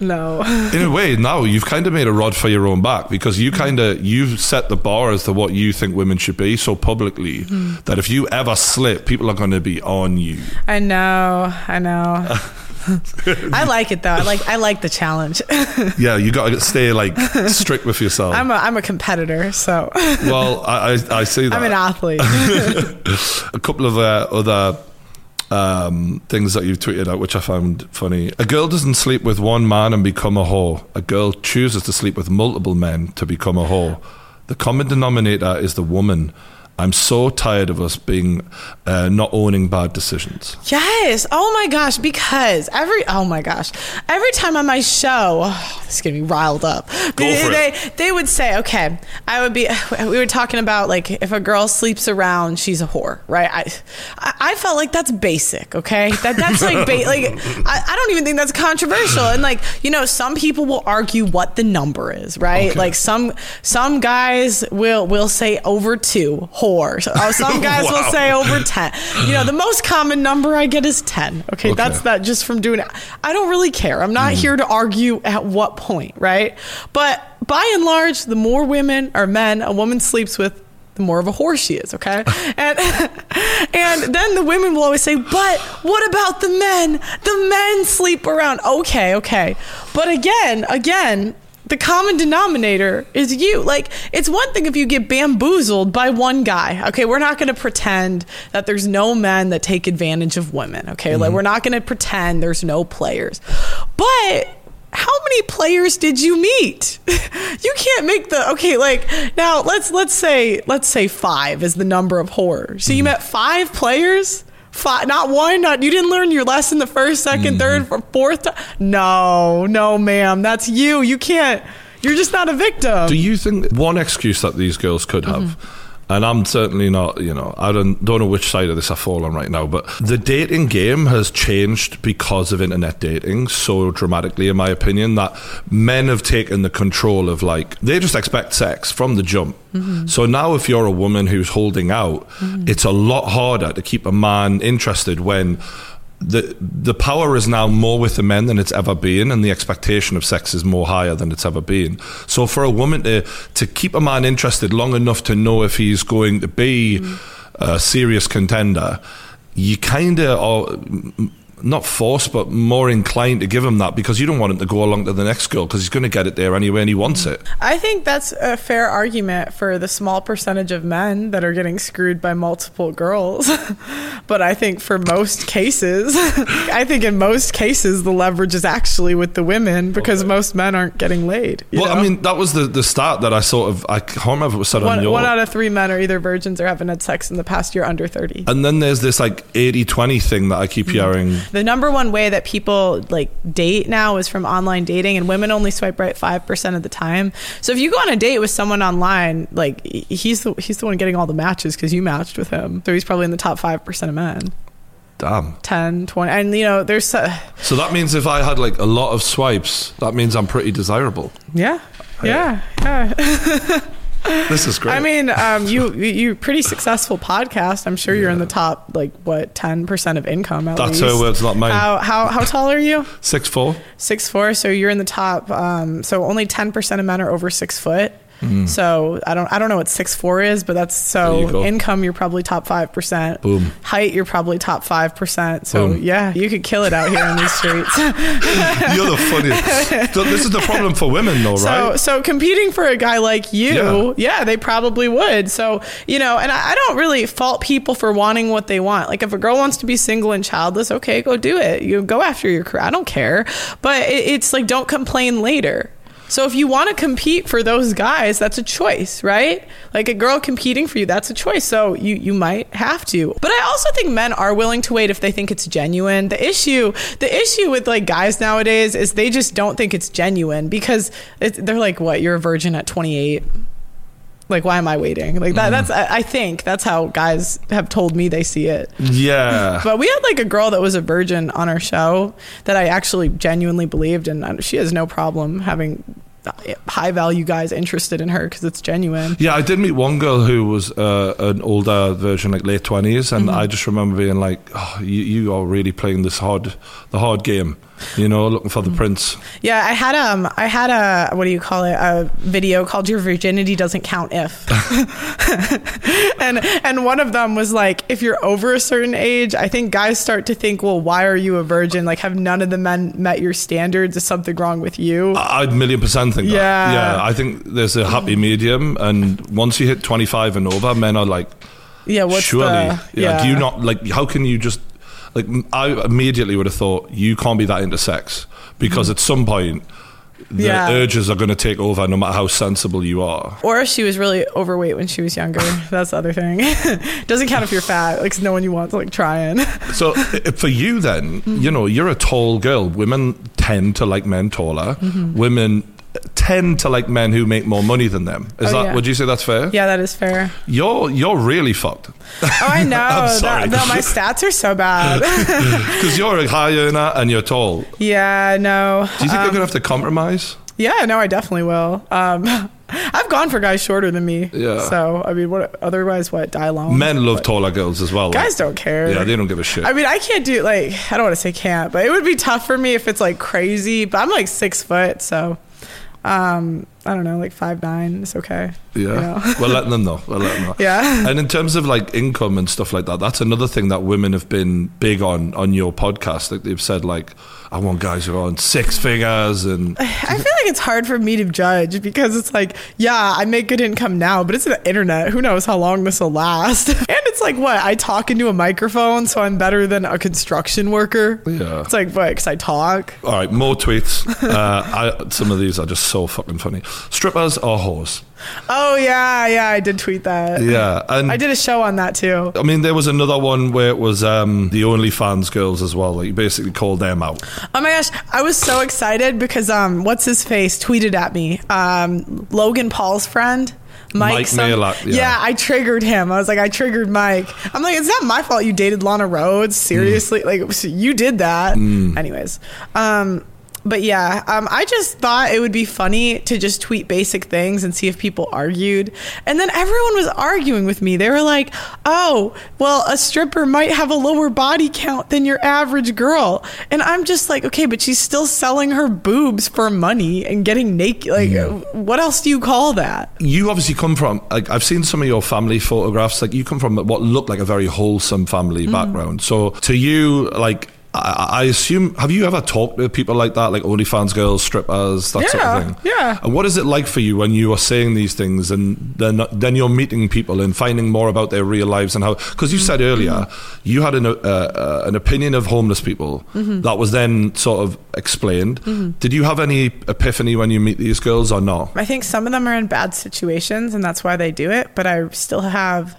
no. In a way, now you've kind of made a rod for your own back because you kind of you've set the bar as to what you think women should be so publicly hmm. that if you ever slip, people are going to be on you. I know. I know. [LAUGHS] [LAUGHS] I like it though. I like I like the challenge. [LAUGHS] Yeah, you got to stay like strict with yourself. I'm a I'm a competitor, so [LAUGHS] well, I, I I see that. I'm an athlete. a couple of uh, other um, things that you've tweeted out, which I found funny. A girl doesn't sleep with one man and become a whore. A girl chooses to sleep with multiple men to become a whore. The common denominator is the woman. I'm so tired of us being uh, not owning bad decisions. Yes. Oh my gosh. Because every oh my gosh, every time on my show, oh, [SIGHS] this is getting me riled up. They, they, they would say, okay, I would be. [SIGHS] We were talking about like if a girl sleeps around, she's a whore, right? I I, I felt like that's basic. Okay, [LAUGHS] that that's like ba- like I, I don't even think that's controversial. And like you know, some people will argue what the number is, right? Okay. Like some some guys will will say over two whore. So, uh, some [LAUGHS] guys will say over 10. You know, the most common number I get is 10. Okay, Okay. that's that just from doing it. I don't really care. I'm not here to argue at what point, right? But by and large, the more women or men a woman sleeps with, the more of a whore she is, okay? [LAUGHS] And [LAUGHS] and then the women will always say, "But what about the men? The men sleep around." Okay, okay. But again, again, the common denominator is you. Like, it's one thing if you get bamboozled by one guy. Okay, we're not going to pretend that there's no men that take advantage of women. Okay, like mm-hmm. we're not going to pretend there's no players. But how many players did you meet? [LAUGHS] you can't make the okay. Like now, let's let's say let's say five is the number of horror. So you mm-hmm. met five players. Five, not one, not you didn't learn your lesson the first, 2nd mm-hmm. third, fourth. No, no, ma'am, that's you. You can't. You're just not a victim. Do you think one excuse that these girls could have, mm-hmm. And I'm certainly not. You know, I don't don't know which side of this I fall on right now. But the dating game has changed because of internet dating so dramatically, in my opinion, that men have taken the control of like they just expect sex from the jump. Mm-hmm. So now, if you're a woman who's holding out, mm-hmm. it's a lot harder to keep a man interested when the the power is now more with the men than it's ever been, and the expectation of sex is more higher than it's ever been. So for a woman to to keep a man interested long enough to know if he's going to be a serious contender, you kind of are mm, not forced, but more inclined to give him that because you don't want him to go along to the next girl because he's going to get it there anyway and he wants it. I think that's a fair argument for the small percentage of men that are getting screwed by multiple girls. [LAUGHS] but I think for most cases, [LAUGHS] I think in most cases, the leverage is actually with the women because most men aren't getting laid. Well, I mean, that was the, the start that I sort of I can't remember it was said on one, your. one out of three men are either virgins or haven't had sex in the past year under 30. and then there's this like 80-20 thing that I keep mm-hmm. hearing. The number one way that people like date now is from online dating, and women only swipe right five percent of the time. So if you go on a date with someone online, like he's the he's the one getting all the matches because you matched with him. So he's probably in the top five percent of men. Damn. 10, 20. and you know, there's uh, So that means if I had like a lot of swipes, that means I'm pretty desirable. yeah, yeah, yeah. [LAUGHS] This is great. I mean, um, you you pretty successful podcast. I'm sure you're in the top like what ten percent of income at That's least. her words, not mine. How how how tall are you? Six four. Six four, so you're in the top. Um, so only ten percent of men are over six foot. Mm. So I don't I don't know what six four is, but that's There you so income you're probably top five percent. Boom. Height you're probably top five percent. So Boom. yeah, you could kill it out here in these streets. [LAUGHS] You're the funniest. So this is the problem for women, though, So right? so competing for a guy like you, Yeah. yeah, they probably would. So you know, and I, I don't really fault people for wanting what they want. Like if a girl wants to be single and childless, okay, go do it. You go after your career. I don't care. But it, it's like don't complain later. So if you want to compete for those guys, that's a choice, right? Like a girl competing for you, that's a choice. So you you might have to. But I also think men are willing to wait if they think it's genuine. The issue the issue with like guys nowadays is they just don't think it's genuine because it's, they're like, "What? You're a virgin at 28." Like, why am I waiting? Like that. That's I I think that's how guys have told me they see it. yeah. But we had like a girl that was a virgin on our show that I actually genuinely believed, and she has no problem having high value guys interested in her because it's genuine. Yeah, I did meet one girl who was uh, an older version, like late twenties, and Mm-hmm. I just remember being like, oh, you, "You are really playing this hard, the hard game." You know, looking for the Mm-hmm. prince. Yeah, I had um, I had a what do you call it? A video called "Your Virginity Doesn't Count If," [LAUGHS] and and one of them was like, if you're over a certain age, I think guys start to think, well, why are you a virgin? Like, have none of the men met your standards? Is something wrong with you? I I'd million percent think Yeah. that. Yeah, I think there's a happy medium, and once you hit 25 and over, men are like, yeah, what's surely, the yeah, Do you not like? How can you just like? I immediately would have thought you can't be that into sex because at some point the Yeah. urges are going to take over, no matter how sensible you are. Or if she was really overweight when she was younger. [SIGHS] That's the other thing. [LAUGHS] Doesn't count if you're fat. Like, no one you want to like trying. [LAUGHS] So for you, then, Mm-hmm. you know, you're a tall girl. Women tend to like men taller. Mm-hmm. Women tend to like men who make more money than them. Is Oh, that? yeah. Would you say that's fair? yeah, that is fair. You're you're really fucked Oh, I [LAUGHS] know. I'm sorry. That, no, my stats are so bad. [LAUGHS] [LAUGHS] because you're a high earner and you're tall. Yeah, no. Do you think you're gonna have to compromise? Yeah, no, I definitely will. Um, I've gone for guys shorter than me. Yeah. So I mean, what? Otherwise, what? Die alone. Men love taller girls as well. Guys don't care. Yeah, they don't give a shit. I mean, I can't do like I don't want to say can't, but it would be tough for me if it's like crazy. But I'm like six foot, so um, I don't know, like five nine. It's okay. yeah, you know? [LAUGHS] we're letting them know. We're letting them know. Yeah. And in terms of like income and stuff like that, that's another thing that women have been big on on your podcast. Like they've said, like, I want guys who are on six figures and [SIGHS] I feel like it's hard for me to judge because it's like, yeah, I make good income now, but it's the internet. Who knows how long this will last? [LAUGHS] and it's like, what? I talk into a microphone, so I'm better than a construction worker. Yeah. It's like, what? Because I talk. All right, more tweets. [LAUGHS] Uh, I, some of these are just so fucking funny. Strippers or whores? Oh yeah, yeah, I did tweet that. Yeah, and I did a show on that too. I mean, there was another one where it was um, the OnlyFans girls as well. Like, you basically called them out. Oh my gosh, I was so excited because um, what's his face tweeted at me. Um, Logan Paul's friend, Mike, Mike some- Majlak, yeah. yeah. I triggered him. I was like, I triggered Mike. I'm like, it's not my fault you dated Lana Rhoades. Seriously, like you did that. Anyways, um, but yeah, um, I just thought it would be funny to just tweet basic things and see if people argued. And then everyone was arguing with me. They were like, "Oh, well, a stripper might have a lower body count than your average girl." And I'm just like, "Okay, but she's still selling her boobs for money and getting naked. Like, what else do you call that?" you obviously come from like I've seen some of your family photographs like you come from what looked like a very wholesome family Mm-hmm. background so to you like I, I assume have you ever talked to people like that like OnlyFans girls strippers that sort of thing yeah. and what is it like for you when you are saying these things and then then you're meeting people and finding more about their real lives and how because you said earlier Mm-hmm. you had an, uh, uh, an opinion of homeless people Mm-hmm. that was then sort of explained did you have any epiphany when you meet these girls or not I think some of them are in bad situations and that's why they do it, but I still have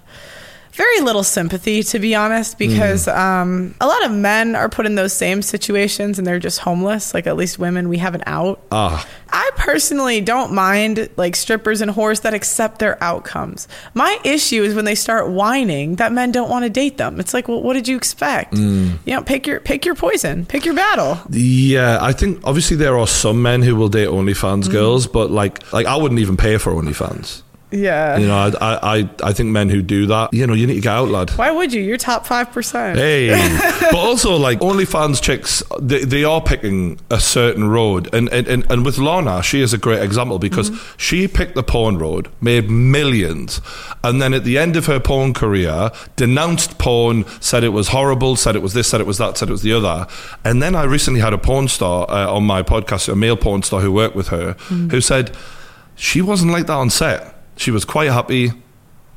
very little sympathy to be honest because um, a lot of men are put in those same situations and they're just homeless. Like at least women we have an out. Ah. I personally don't mind like strippers and whores that accept their outcomes. My issue is when they start whining that men don't want to date them. It's like well what did you expect? You know pick your pick your poison pick your battle. Yeah, I think obviously there are some men who will date OnlyFans Mm-hmm. girls, but like like I wouldn't even pay for OnlyFans. Yeah You know, I, I I think men who do that, you know, you need to get out, lad. why would you you're top 5% Hey, [LAUGHS] but also like OnlyFans chicks, they, they are picking a certain road, and and, and and with Lana, she is a great example because Mm-hmm. she picked the porn road, made millions, and then at the end of her porn career, denounced porn, said it was horrible, said it was this, said it was that, said it was the other, and then I recently had a porn star uh, on my podcast, a male porn star who worked with her, Mm. who said she wasn't like that on set. She was quite happy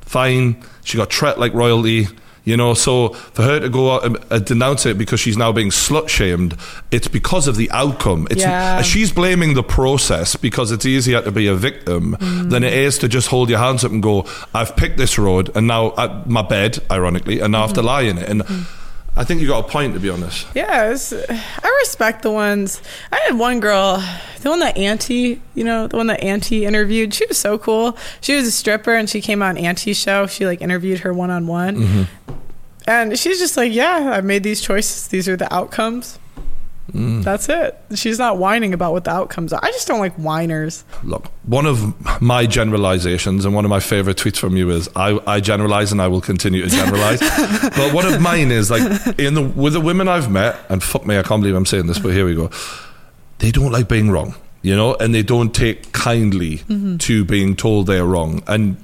fine. She got treated like royalty. You know, so for her to go out and uh, denounce it because she's now being slut shamed, it's because of the outcome. It's Yeah. she's blaming the process because it's easier to be a victim than it is to just hold your hands up and go, "I've picked this road, and now uh, my bed, ironically, and now I have to lie in it." And I think you got a point, to be honest. Yeah, it's, I respect the ones. I had one girl, the one that Auntie, you know, the one that Auntie interviewed. She was so cool. She was a stripper, and she came on Auntie's show. She like interviewed her one on one, and she's just like, "Yeah, I made these choices. These are the outcomes." That's it. She's not whining about what the outcomes are. I just don't like whiners. Look, one of my generalizations and one of my favorite tweets from you is I, I generalize and I will continue to generalize. [LAUGHS] but one of mine is like in the with the women I've met, and fuck me, I can't believe I'm saying this, but here we go. They don't like being wrong, you know, and they don't take kindly mm-hmm. to being told they're wrong. And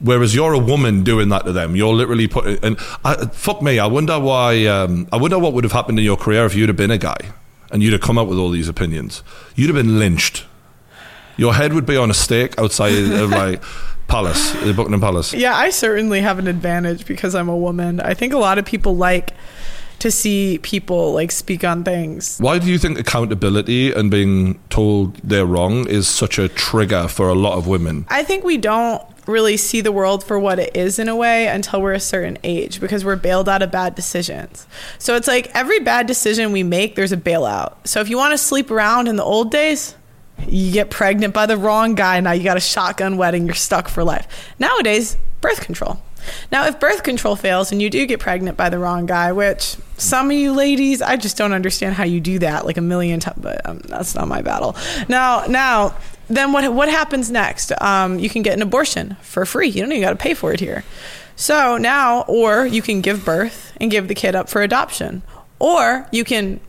whereas you're a woman doing that to them, you're literally putting. And I, fuck me, I wonder why. Um, I wonder what would have happened in your career if you'd have been a guy and you'd have come out with all these opinions. You'd have been lynched. Your head would be on a stake outside of like [LAUGHS] Palace, the Buckingham Palace. Yeah, I certainly have an advantage because I'm a woman. I think a lot of people like to see people like speak on things. Why do you think accountability and being told they're wrong is such a trigger for a lot of women? I think we don't really see the world for what it is in a way until we're a certain age because we're bailed out of bad decisions. So it's like every bad decision we make, there's a bailout. So if you want to sleep around in the old days, you get pregnant by the wrong guy. Now you got a shotgun wedding, you're stuck for life. Nowadays, birth control. Now, if birth control fails and you do get pregnant by the wrong guy, which some of you ladies, I just don't understand how you do that like a million times, but um, that's not my battle. Now, now, then what what happens next? Um, you can get an abortion for free. You don't even got to pay for it here. So now, or you can give birth and give the kid up for adoption, or you can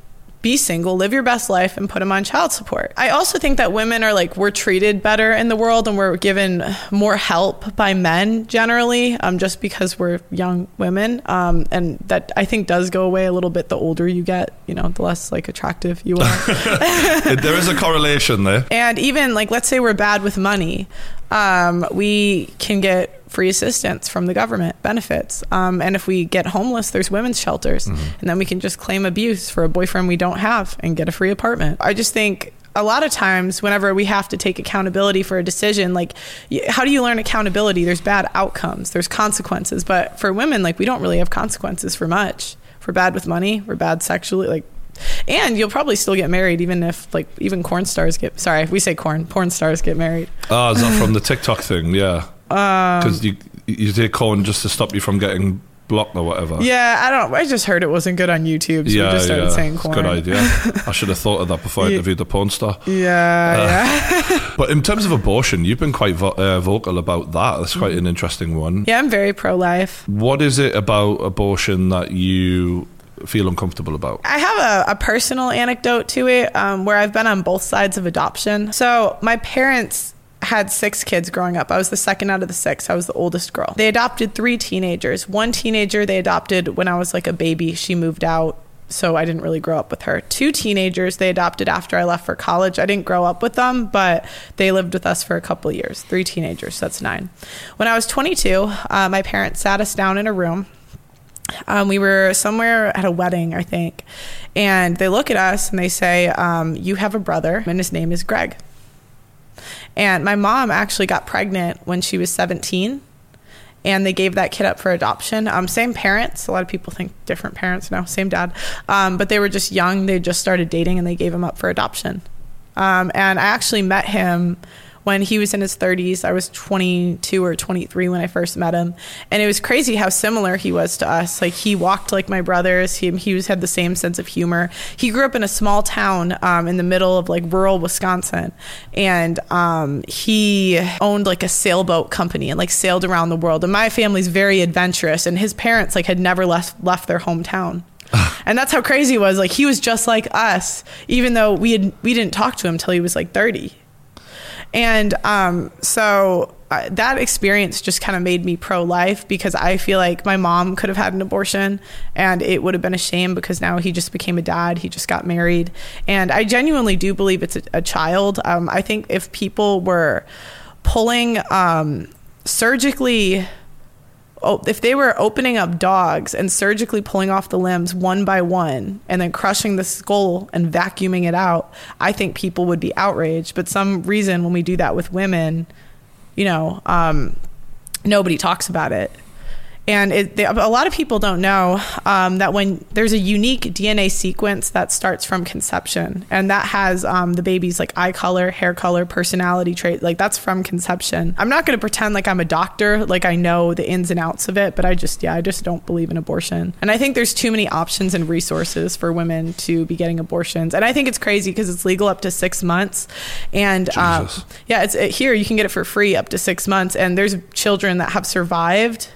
be single, live your best life, and put them on child support. I also think that women are like, we're treated better in the world and we're given more help by men generally, um, just because we're young women. Um, and that I think does go away a little bit the older you get, you know, the less like attractive you are. [LAUGHS] there is a correlation there. And even like, let's say we're bad with money, um, we can get free assistance from the government benefits. Um, and if we get homeless, there's women's shelters, and then we can just claim abuse for a boyfriend we don't have and get a free apartment. I just think. A lot of times, whenever we have to take accountability for a decision, like how do you learn accountability? There's bad outcomes, there's consequences. But for women, like we don't really have consequences for much. We're bad with money, we're bad sexually, like and you'll probably still get married even if like even corn stars get sorry we say corn porn stars get married Ah, is that from the [LAUGHS] TikTok thing? Yeah. Um, Because you you take corn just to stop you from getting blocked or whatever. Yeah, I don't. I just heard it wasn't good on YouTube, so we just started saying corn. good idea. [LAUGHS] I should have thought of that before I interviewed the porn star. Yeah, yeah. [LAUGHS] But in terms of abortion, you've been quite vo- uh, vocal about that. That's quite an interesting one. Yeah, I'm very pro-life. What is it about abortion that you feel uncomfortable about? I have a, a personal anecdote to it um, where I've been on both sides of adoption. So my parents had six kids growing up. I was the second out of the six. I was the oldest girl. They adopted three teenagers. One teenager they adopted when I was like a baby. She moved out. So I didn't really grow up with her. Two teenagers they adopted after I left for college. I didn't grow up with them, but they lived with us for a couple years. Three teenagers, so that's nine. When I was 22, uh, my parents sat us down in a room um, we were somewhere at a wedding, I think, and they look at us and they say, um, "You have a brother, and his name is Greg." And my mom actually got pregnant when she was 17, and they gave that kid up for adoption. Um, same parents. A lot of people think different parents now, same dad, um, but they were just young. They just started dating, and they gave him up for adoption. Um, and I actually met him when he was in his 30s. I was 22 or 23 when I first met him, and it was crazy how similar he was to us. Like he walked like my brothers. He he was had the same sense of humor. He grew up in a small town um, in the middle of like rural Wisconsin, and um, he owned like a sailboat company and like sailed around the world. And my family's very adventurous, and his parents like had never left left their hometown. and that's how crazy it was. Like he was just like us, even though we had we didn't talk to him until he was like 30. And um, so uh, that experience just kind of made me pro life because I feel like my mom could have had an abortion and it would have been a shame because now he just became a dad. He just got married. And I genuinely do believe it's a, a child. Um, I think if people were pulling um, surgically oh, if they were opening up dogs and surgically pulling off the limbs one by one and then crushing the skull and vacuuming it out, I think people would be outraged. But some reason when we do that with women, you know, um, nobody talks about it. And it, they, a lot of people don't know um, that when there's a unique DNA sequence that starts from conception, and that has um, the baby's like eye color, hair color, personality trait, like that's from conception. I'm not going to pretend like I'm a doctor, like I know the ins and outs of it, but I just, yeah, I just don't believe in abortion. And I think there's too many options and resources for women to be getting abortions. And I think it's crazy because it's legal up to six months. And um, yeah, it's it, here you can get it for free up to six months. And there's children that have survived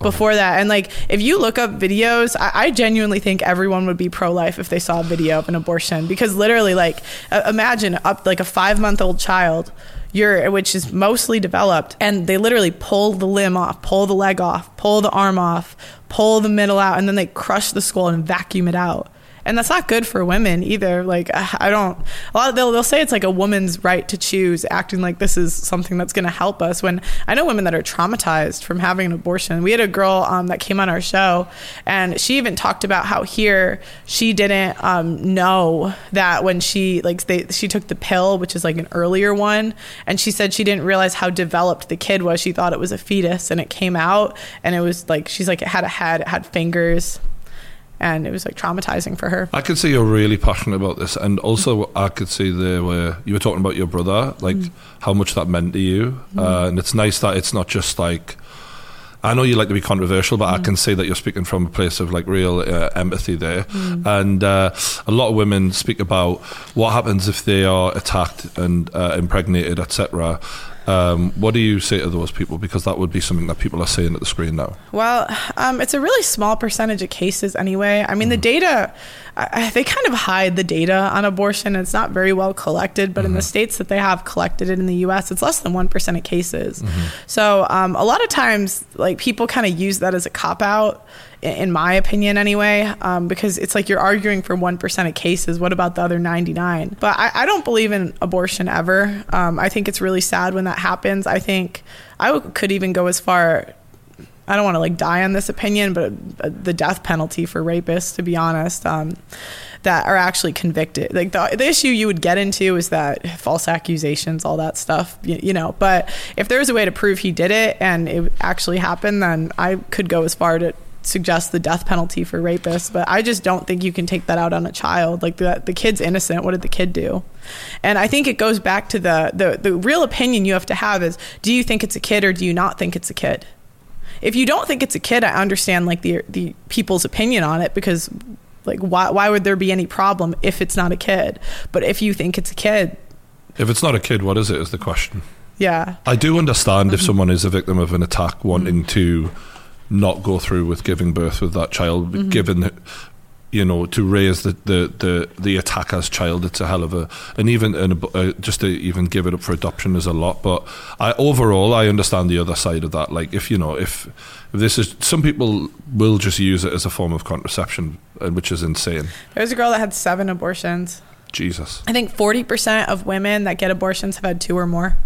before that. And like, if you look up videos, I, I genuinely think everyone would be pro life if they saw a video of an abortion because literally, like, uh, imagine up like a five month old child. You're, which is mostly developed, and they literally pull the limb off, pull the leg off, pull the arm off, pull the middle out, and then they crush the skull and vacuum it out and that's not good for women either. Like I don't. A lot of, they'll they'll say it's like a woman's right to choose, acting like this is something that's going to help us. When I know women that are traumatized from having an abortion. We had a girl um, that came on our show, and she even talked about how here she didn't um, know that when she like they she took the pill, which is like an earlier one, and she said she didn't realize how developed the kid was. She thought it was a fetus, and it came out, and it was like she's like it had a head, it had fingers and it was like traumatizing for her. I could see you're really passionate about this, and also I could see there where you were talking about your brother, like Mm. how much that meant to you, uh, and it's nice that it's not just like. I know you like to be controversial, but Mm. I can see that you're speaking from a place of like real uh, empathy there. Mm. And uh, a lot of women speak about what happens if they are attacked and uh, impregnated, etc. Um, what do you say to those people? Because that would be something that people are saying at the screen now. Well, um, it's a really small percentage of cases anyway. I mean, the data, I, they kind of hide the data on abortion. It's not very well collected, but in the states that they have collected it in the US, it's less than 1% of cases. So um, a lot of times, like, people kind of use that as a cop out. In my opinion, anyway, um, because it's like you're arguing for 1% of cases. What about the other 99? But I, I don't believe in abortion ever. Um, I think it's really sad when that happens. I think I w- could even go as far I don't want to like die on this opinion, but uh, the death penalty for rapists, to be honest, um, that are actually convicted. Like the, the issue you would get into is that false accusations, all that stuff, you, you know. But if there was a way to prove he did it and it actually happened, then I could go as far to suggest the death penalty for rapists, but I just don't think you can take that out on a child. Like the the kid's innocent. What did the kid do? And I think it goes back to the the the real opinion you have to have is do you think it's a kid or do you not think it's a kid? If you don't think it's a kid, I understand like the the people's opinion on it because like why why would there be any problem if it's not a kid? But if you think it's a kid, If it's not a kid, what is it? Is the question. yeah. I do understand Mm-hmm. if someone is a victim of an attack wanting to not go through with giving birth with that child, Mm-hmm. given that, you know, to raise the, the, the, the attacker's child, it's a hell of a, and even and uh, just to even give it up for adoption is a lot. But I overall, I understand the other side of that. Like, if you know, if, if this is, some people will just use it as a form of contraception, uh, which is insane. There was a girl that had seven abortions. Jesus. I think 40% of women that get abortions have had two or more.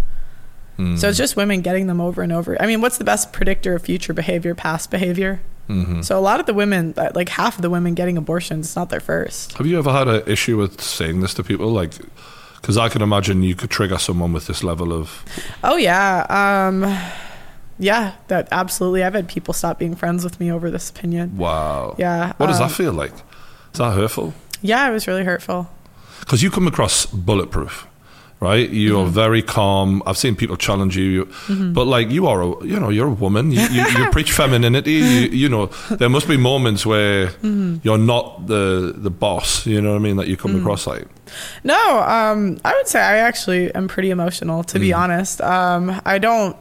Hmm. So it's just women getting them over and over. I mean, what's the best predictor of future behavior? Past behavior. Mm-hmm. So a lot of the women, uh, like half of the women getting abortions, it's not their first. Have you ever had an issue with saying this to people? Like, because I can imagine you could trigger someone with this level of. Oh yeah, um, yeah, that absolutely. I've had people stop being friends with me over this opinion. Wow. Yeah, What does um, that feel like? Is that hurtful? Yeah, it was really hurtful. Because you come across bulletproof, right? You Mm-hmm. are very calm. I've seen people challenge you, but like you are, a, you know, you're a woman. You, you, you [LAUGHS] preach femininity. You, you know, there must be moments where Mm-hmm. you're not the the boss. You know what I mean? That you Mm. come across like. No, um, I would say I actually am pretty emotional, to Mm. be honest. Um, I don't.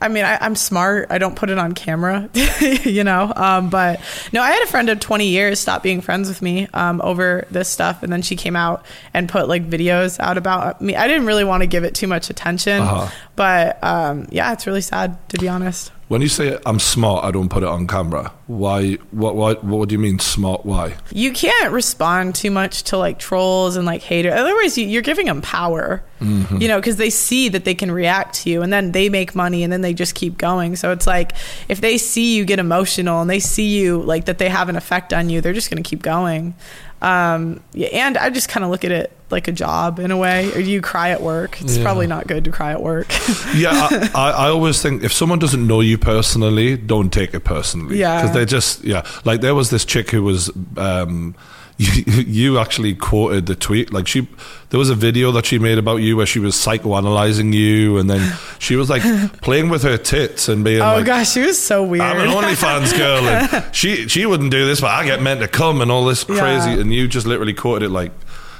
I mean, I, I'm smart. I don't put it on camera, [LAUGHS] you know. Um, but no, I had a friend of 20 years stop being friends with me um, over this stuff, and then she came out and put like videos out about me. I didn't really want to give it too much attention, Uh-huh. but um, yeah, it's really sad to be honest. When you say I'm smart, I don't put it on camera. Why? What? What? What do you mean smart? Why? you can't respond too much to like trolls and like haters. Otherwise, you, you're giving them power, mm-hmm. you know, because they see that they can react to you and then they make money and then they just keep going. So it's like if they see you get emotional and they see you like that they have an effect on you, they're just going to keep going. Um, yeah, and I just kind of look at it like a job in a way. Or you cry at work. It's Yeah. probably not good to cry at work. [LAUGHS] yeah, I, I, I always think if someone doesn't know you personally, don't take it personally. Yeah. because they just yeah. Like there was this chick who was. Um, you, [LAUGHS] you actually quoted the tweet like she there was a video that she made about you where she was psychoanalyzing you and then she was like [LAUGHS] playing with her tits and being oh like gosh, she was so weird. I'm an OnlyFans girl, and [LAUGHS] she she wouldn't do this, but I get meant to come and all this crazy, Yeah. and you just literally quoted it like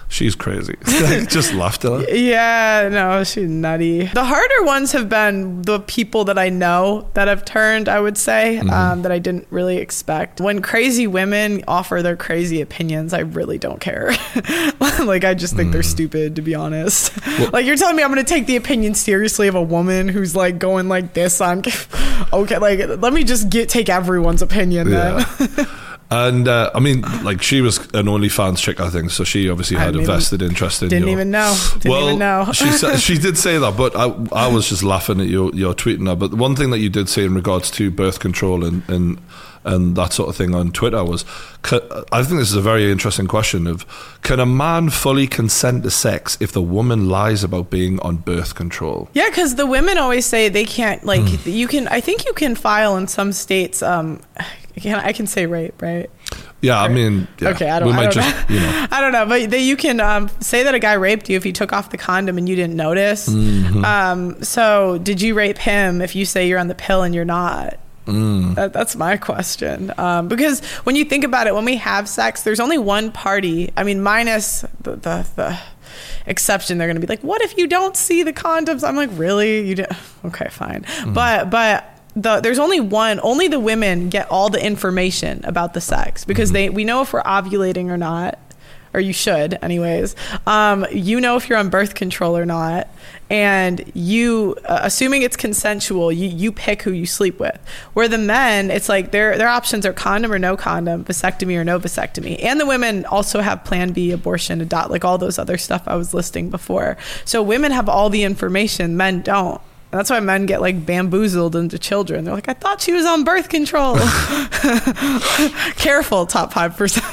she's crazy. [LAUGHS] just laughed at her. Yeah, no, she's nutty. The harder ones have been the people that I know that have turned, I would say, Mm-hmm. um, that I didn't really expect. When crazy women offer their crazy opinions, I really don't care. [LAUGHS] like, I just think they're Mm. stupid, to be honest. [LAUGHS] like, you're telling me I'm going to take the opinion seriously of a woman who's like going like this on. okay, like, let me just get take everyone's opinion then. And uh, I mean, like she was an OnlyFans chick, I think. So she obviously I had a vested interest in. Didn't your- even know. Didn't well, even know. [LAUGHS] she said, she did say that, but I I was just laughing at your your tweeting that. But one thing that you did say in regards to birth control and and and that sort of thing on Twitter was, I think this is a very interesting question of can a man fully consent to sex if the woman lies about being on birth control? Yeah, because the women always say they can't. Like Hmm. you can. I think you can file in some states. Um, can I can say rape, right? Yeah, I mean, yeah, Okay, I don't. we I might don't just know. you know. [LAUGHS] I don't know, but they, you can um, say that a guy raped you if he took off the condom and you didn't notice. Mm-hmm. Um, so, did you rape him if you say you're on the pill and you're not? Mm. That, that's my question. Um, because when you think about it, when we have sex, there's only one party. I mean, minus the the, the exception, they're going to be like, "What if you don't see the condoms?" I'm like, "Really? You did? [LAUGHS] Okay, fine." Mm-hmm. But but. The, there's only one. Only the women get all the information about the sex because they we know if we're ovulating or not, or you should, anyways. Um, you know if you're on birth control or not, and you, uh, assuming it's consensual, you you pick who you sleep with. Where the men, it's like their their options are condom or no condom, vasectomy or no vasectomy, and the women also have Plan B, abortion, adopt, like all those other stuff I was listing before. So women have all the information, men don't. And that's why men get like bamboozled into children. They're like, I thought she was on birth control. [LAUGHS] Careful, top five percent.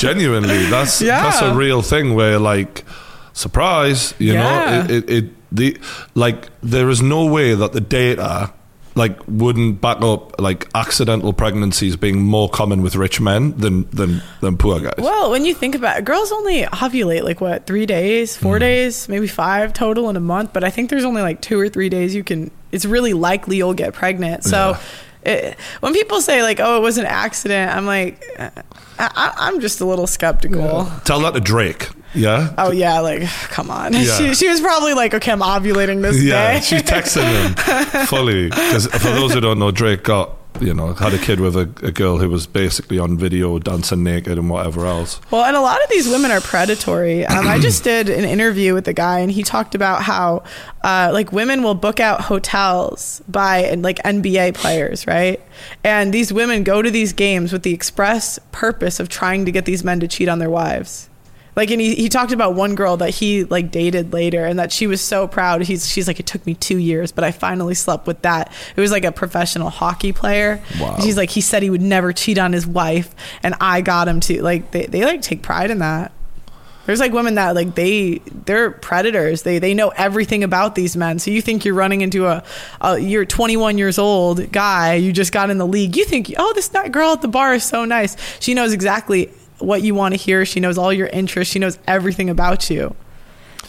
genuinely that's [LAUGHS] Yeah. that's a real thing where like surprise you Yeah. know it, it, it the like there is no way that the data like wouldn't back up like accidental pregnancies being more common with rich men than than than poor guys. Well, when you think about it, girls only ovulate like what, three days, four Mm. days, maybe five total in a month. But I think there's only like two or three days you can, it's really likely you'll get pregnant. So it, when people say like, oh, it was an accident, I'm like, uh, I, I'm just a little skeptical. Tell that to Drake. Yeah. Oh, yeah, like, come on. Yeah. She, she was probably like, okay, I'm ovulating this Yeah, day. she's texting him [LAUGHS] fully because for those who don't know, Drake got you know had a kid with a, a girl who was basically on video dancing naked and whatever else. Well, and a lot of these women are predatory. Um, I [CLEARS THROAT] just did an interview with a guy, and he talked about how, uh, like, women will book out hotels by and like NBA players, right? And these women go to these games with the express purpose of trying to get these men to cheat on their wives. Like, and he, he talked about one girl that he like dated later, and that she was so proud. He's she's like, it took me two years, but I finally slept with that. It was like a professional hockey player. Wow. She's like, he said he would never cheat on his wife, and I got him to. Like, they they like take pride in that. There's like women that like they they're predators. They they know everything about these men. So you think you're running into a, a you're 21 years old guy. You just got in the league. You think oh this girl at the bar is so nice. She knows exactly what you want to hear. She knows all your interests. She knows everything about you.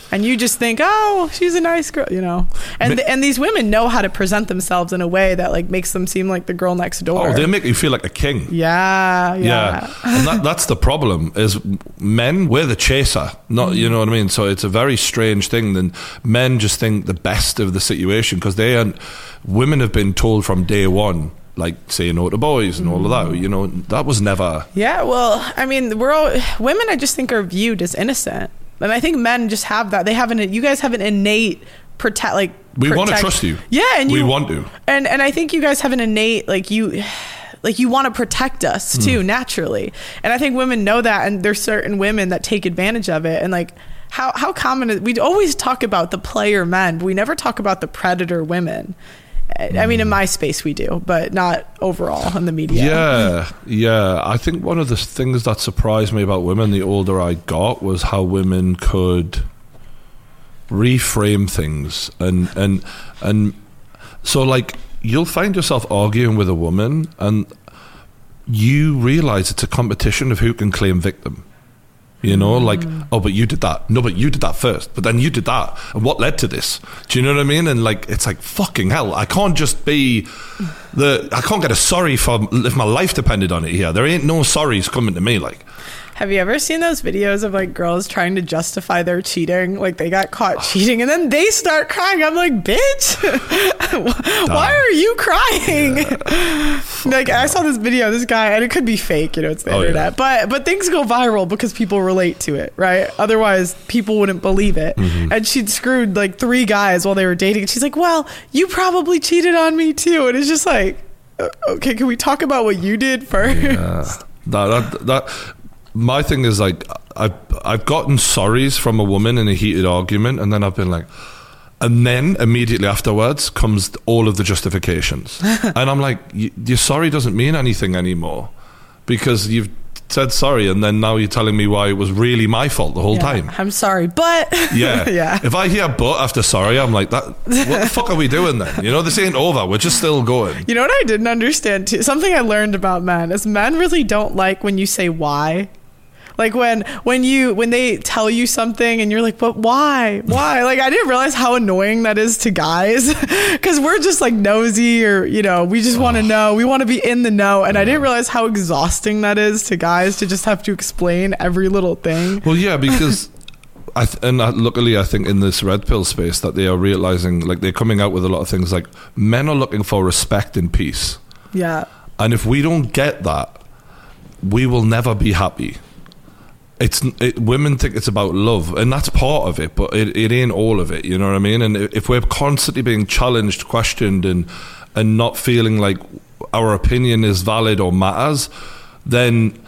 And you just think, oh, she's a nice girl, you know. And Ma- and these women know how to present themselves in a way that like makes them seem like the girl next door. Oh, they make you feel like a king. yeah, yeah. Yeah, and that, that's the problem. Is men we're the chaser, not you know what I mean. So it's a very strange thing. Then men just think the best of the situation because they aren't. Women have been told from day one, like say no to boys and all of that. You know that was never. Yeah, well, I mean, we're all women. I just think are viewed as innocent, and I think men just have that. They have an. You guys have an innate protect. Like We want to trust you. Yeah, and we you want to. and and I think you guys have an innate like you. Like you want to protect us Hmm. too, naturally, and I think women know that, and there's certain women that take advantage of it, and like how how common is we always talk about the player men, but we never talk about the predator women. I mean, in mm. my space we do, but not overall in the media. Yeah, yeah. I think one of the things that surprised me about women the older I got was how women could reframe things and and and so like you'll find yourself arguing with a woman and you realize it's a competition of who can claim victim. You know, mm. like, oh, but you did that. No, but you did that first. But then you did that. And what led to this? Do you know what I mean? And like, it's like, fucking hell. I can't just be the, I can't get a sorry for if my life depended on it here. There ain't no sorries coming to me. Like, Have you ever seen those videos of like girls trying to justify their cheating? Like they got caught cheating and then they start crying. I'm like, bitch, [LAUGHS] why are you crying? [LAUGHS] like I saw this video, this guy, and it could be fake, you know, it's the Oh, yeah. internet. But but things go viral because people relate to it, right? Otherwise, people wouldn't believe it. Mm-hmm. And she'd screwed like three guys while they were dating. And she's like, well, you probably cheated on me too. And it's just like, okay, can we talk about what you did first? that, that, that, my thing is like, I've, I've gotten sorries from a woman in a heated argument, and then I've been like, and then immediately afterwards comes all of the justifications. [LAUGHS] and I'm like, y- your sorry doesn't mean anything anymore because you've said sorry, and then now you're telling me why it was really my fault the whole Yeah, time. I'm sorry, but [LAUGHS] Yeah. yeah. If I hear but after sorry, I'm like, that. What the fuck are we doing then? You know, this ain't over. We're just still going. You know what I didn't understand too? Something I learned about men is men really don't like when you say why. Like when when you when they tell you something and you're like, but why? Why? Like I didn't realize how annoying that is to guys [LAUGHS] because we're just like nosy or you know we just want to know we want to be in the know and I didn't realize how exhausting that is to guys to just have to explain every little thing. Well, yeah, because [LAUGHS] I th- and uh, luckily I think in this red pill space that they are realizing like they're coming out with a lot of things like men are looking for respect and peace, Yeah. and if we don't get that, we will never be happy. It's it, women think it's about love, and that's part of it, but it, it ain't all of it. You know what I mean? And if we're constantly being challenged, questioned, and and not feeling like our opinion is valid or matters, then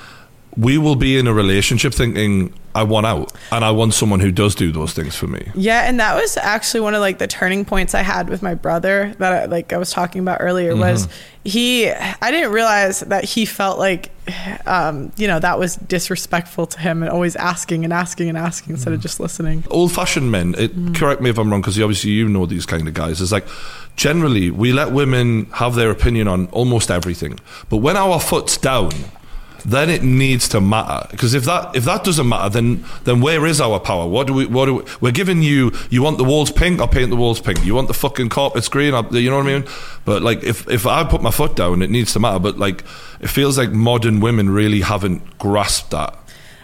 we will be in a relationship thinking I want out, and I want someone who does do those things for me. Yeah, and that was actually one of like the turning points I had with my brother that I, like I was talking about earlier mm-hmm. was he I didn't realize that he felt like um, you know that was disrespectful to him and always asking and asking and asking instead of mm. just listening. Old fashioned men, it, mm. correct me if I'm wrong, because obviously you know these kind of guys. It's like generally we let women have their opinion on almost everything, but when our foot's down, then it needs to matter. Because if that if that doesn't matter then then where is our power? What do we what do we, we're giving you you want the walls pink I'll paint the walls pink. You want the fucking carpets green I'll, you know what I mean? But like if if I put my foot down it needs to matter. But like it feels like modern women really haven't grasped that.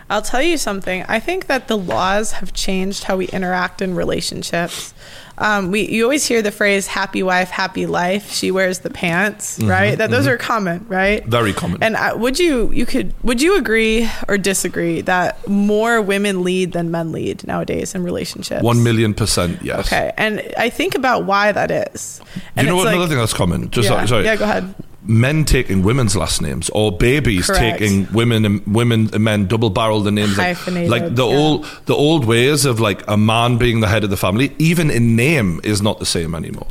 I'll tell you something. I think that the laws have changed how we interact in relationships. Um, we you always hear the phrase "happy wife, happy life." She wears the pants, right? That those are common, right? Mm-hmm, Very common. And uh, would you you could would you agree or disagree that more women lead than men lead nowadays in relationships? one million percent yes Okay, and I think about why that is. And you know what another like- thing that's common just yeah, sorry yeah, go ahead. Men taking women's last names or babies Correct. taking women and women and men double barrel the names like, like the yeah. old the old ways of like a man being the head of the family even in name is not the same anymore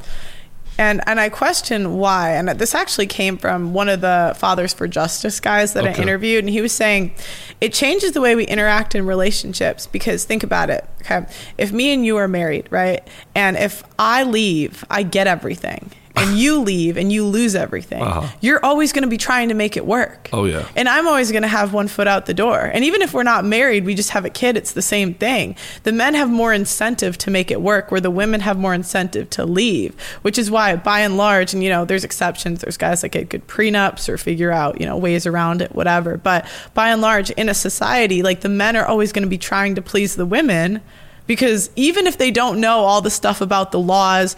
And and I question why. And this actually came from one of the Fathers for Justice guys that I interviewed, and he was saying it changes the way we interact in relationships. Because think about it, okay? If me and you are married, right, and if I leave, I get everything. And you leave and you lose everything. Uh-huh. You're always going to be trying to make it work. Oh, yeah. And I'm always going to have one foot out the door. And even if we're not married, we just have a kid, it's the same thing. The men have more incentive to make it work, where the women have more incentive to leave, which is why, by and large, and you know, there's exceptions. There's guys that get good prenups or figure out, you know, ways around it, whatever. But by and large, in a society, like the men are always going to be trying to please the women. Because even if they don't know all the stuff about the laws,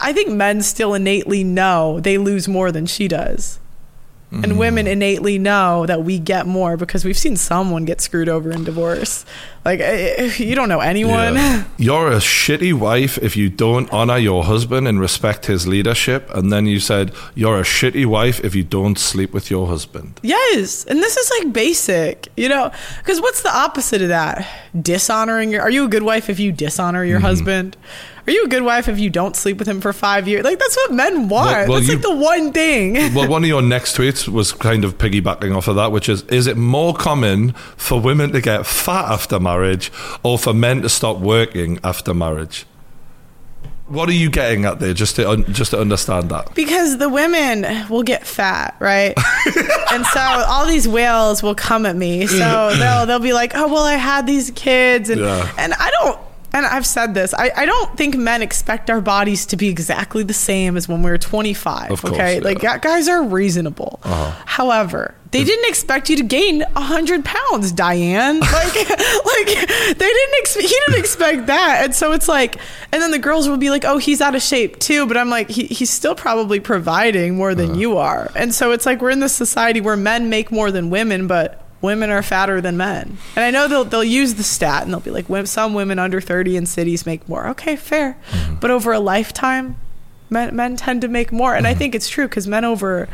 I think men still innately know they lose more than she does. And mm. women innately know that we get more because we've seen someone get screwed over in divorce. Like, eh, eh, you don't know anyone. Yeah. [LAUGHS] You're a shitty wife if you don't honor your husband and respect his leadership. And then you said, You're a shitty wife if you don't sleep with your husband. Yes. And this is like basic, you know, because what's the opposite of that? Dishonoring your. Are you a good wife if you dishonor your husband? Are you a good wife if you don't sleep with him for five years? Like, that's what men want. Well- well, that's you- like the one thing. [LAUGHS] Well, one of your next tweets was kind of piggybacking off of that, which is Is it more common for women to get fat after marriage or for men to stop working after marriage? What are you getting at there, just to un- just to understand that? Because the women will get fat, right? [LAUGHS] and so all these whales will come at me. So they'll they'll be like, "Oh, well, I had these kids," and Yeah. and I don't. And I've said this. I, I don't think men expect our bodies to be exactly the same as when we were 25. Of course, okay, yeah. Uh-huh. like guys are reasonable. However, they didn't expect you to gain 100 pounds, Diane. [LAUGHS] Like, like they didn't. Ex- he didn't expect that, and so it's like, and then the girls will be like, "Oh, he's out of shape too," but I'm like, he, he's still probably providing more Uh-huh. than you are, and so it's like we're in this society where men make more than women, but women are fatter than men. And I know they'll they'll use the stat and they'll be like, some women under 30 in cities make more. Okay, fair, Mm-hmm. but over a lifetime, men men tend to make more, Mm-hmm. and I think it's true because men over.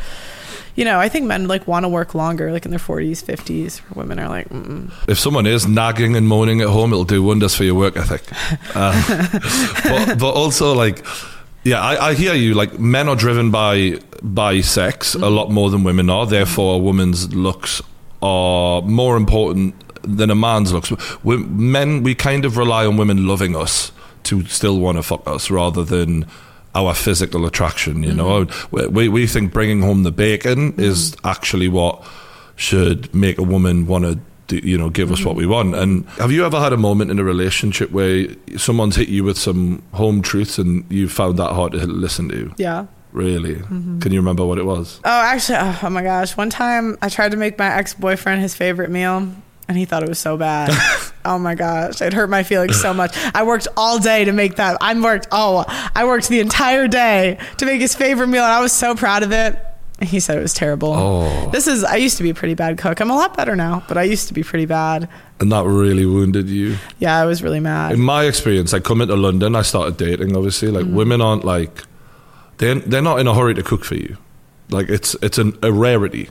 You know, I think men like want to work longer, like in their 40s, 50s. Women are like, Mm-mm. If someone is nagging and moaning at home, it'll do wonders for your work ethic. [LAUGHS] Uh, but, but also, like, yeah, I, I hear you. Like, men are driven by by sex a lot more than women are. Therefore, a woman's looks are more important than a man's looks. We, men, we kind of rely on women loving us to still want to fuck us rather than our physical attraction. You know, mm-hmm. we we think bringing home the bacon mm-hmm. is actually what should make a woman want to. You know, give us what mm-hmm. we want. And have you ever had a moment in a relationship where someone's hit you with some home truths and you found that hard to listen to? yeah. Really? Can you remember what it was? Oh, actually, oh, oh my gosh. One time I tried to make my ex boyfriend his favorite meal, and he thought it was so bad. [LAUGHS] oh my gosh. It hurt my feelings so much. I worked all day to make that. I worked, oh, I worked the entire day to make his favorite meal, and I was so proud of it. He said it was terrible. Oh. This is, I used to be a pretty bad cook. I'm a lot better now, but I used to be pretty bad. And that really wounded you. Yeah, I was really mad. In my experience, I come into London, I started dating. Obviously, like mm-hmm. women aren't like they're they're not in a hurry to cook for you. Like it's it's an, a rarity.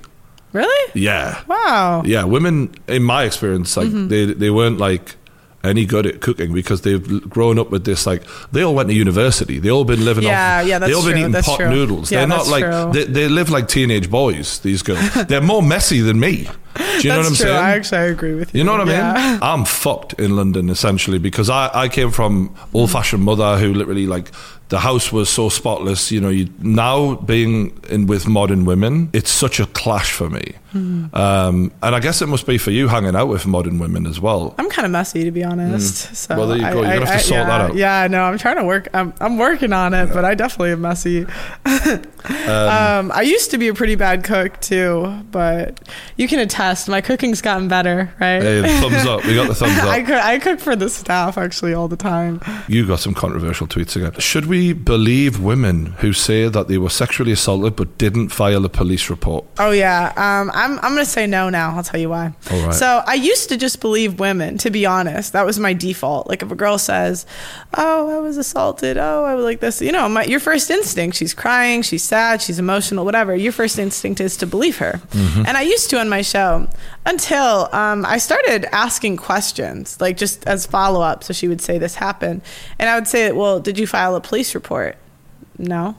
Really? Yeah. Wow. Yeah, women, in my experience, like Mm-hmm. they they weren't like any good at cooking because they've grown up with this. Like they all went to university. They all been living Yeah, off. yeah, that's they all been true, eating pot true. noodles. Yeah, They're not like they, they live like teenage boys. These girls. [LAUGHS] They're more messy than me. Do you know what I'm true. saying? I actually I agree with you. You know what I mean? I'm fucked in London essentially because I, I came from old fashioned mother who literally like the house was so spotless. You know, you now being in with modern women, it's such a clash for me. Hmm. Um, and I guess it must be for you hanging out with modern women as well. I'm kind of messy to be honest. So Mm. Well, there you go. You're gonna have to I- sort yeah, that out. Yeah, no, I'm trying to work. I'm, I'm working on it, but I definitely am messy. um, I used to be a pretty bad cook too, but you can attest my cooking's gotten better, right? Hey, the thumbs up. We got the thumbs [LAUGHS] I up. cook, I cook for the staff actually all the time. You got some controversial tweets again. Should we believe women who say that they were sexually assaulted but didn't file a police report? Oh yeah, um, I'm I'm gonna say no now. I'll tell you why. All right. So I used to just believe women. To be honest, that was my default. Like if a girl says, "Oh, I was assaulted," "Oh, I was like this," you know, my, your first instinct. She's crying, she's sad, she's emotional, whatever. Your first instinct is to believe her. And I used to on my show until um, I started asking questions, like just as follow up. So she would say, "This happened," and I would say, "Well, did you file a police report?" No.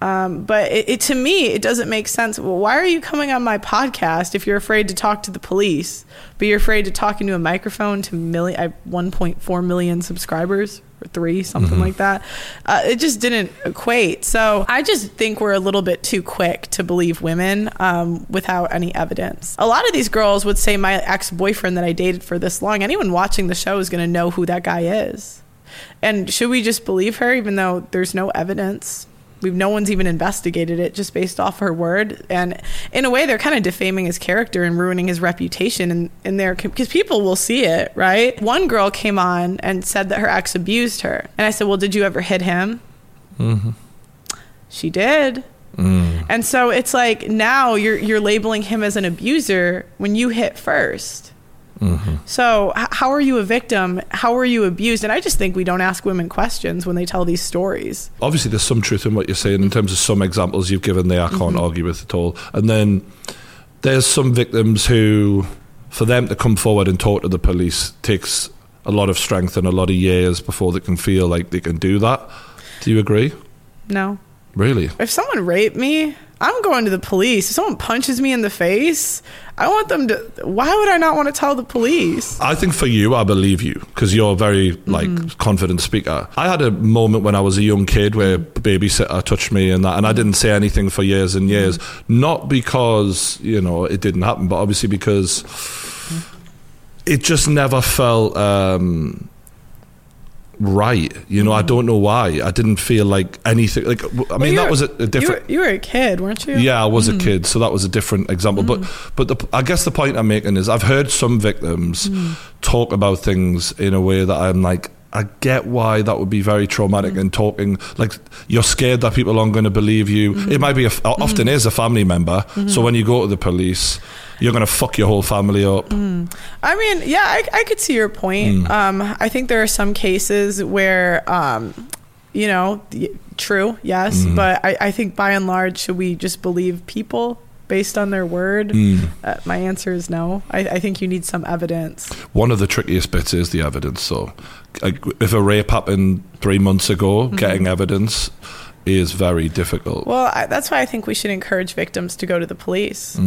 Um, but it, it to me it doesn't make sense. Well, why are you coming on my podcast if you're afraid to talk to the police, but you're afraid to talk into a microphone to million, I 1.4 million subscribers or three, something like that. Uh, it just didn't equate. So I just think we're a little bit too quick to believe women um, without any evidence. A lot of these girls would say my ex boyfriend that I dated for this long. Anyone watching the show is going to know who that guy is. And should we just believe her even though there's no evidence? We've no one's even investigated it just based off her word. And in a way, they're kind of defaming his character and ruining his reputation. And in there, because people will see it, right? One girl came on and said that her ex abused her, and I said, "Well, did you ever hit him?" Mm-hmm. She did. Mm. And so it's like now you're you're labeling him as an abuser when you hit 1st So h- how are you a victim? How are you abused? And I just think we don't ask women questions when they tell these stories. obviously there's some truth in what you're saying in terms of some examples you've given there I can't mm-hmm. argue with at all and then there's some victims who for them to come forward and talk to the police takes a lot of strength and a lot of years before they can feel like they can do that do you agree No. really If someone raped me, I'm going to the police. If someone punches me in the face, I want them to. Why would I not want to tell the police? I think for you, I believe you because you're a very mm-hmm. like confident speaker. I had a moment when I was a young kid where a babysitter touched me and that, and I didn't say anything for years and years. Mm-hmm. Not because you know it didn't happen, but obviously because mm-hmm. it just never felt um, right. You know, I don't know why. I didn't feel like anything. Like I mean, Well, that was a, a different. You were, you were a kid, weren't you? Yeah, I was Mm. a kid, so that was a different example. But but the, I guess the point I'm making is I've heard some victims Mm. talk about things in a way that I'm like. I get why that would be very traumatic Mm. and talking like you're scared that people aren't going to believe you. Mm-hmm. It might be a, often is a family member. So when you go to the police, you're going to fuck your whole family up. Mm. I mean, yeah, I, I could see your point. Um, I think there are some cases where, um, you know, true, yes, but I, I think by and large, should we just believe people based on their word? Uh, my answer is no. I, I think you need some evidence. One of the trickiest bits is the evidence. So, like, if a rape happened three months ago, getting evidence is very difficult. Well, I, that's why I think we should encourage victims to go to the police.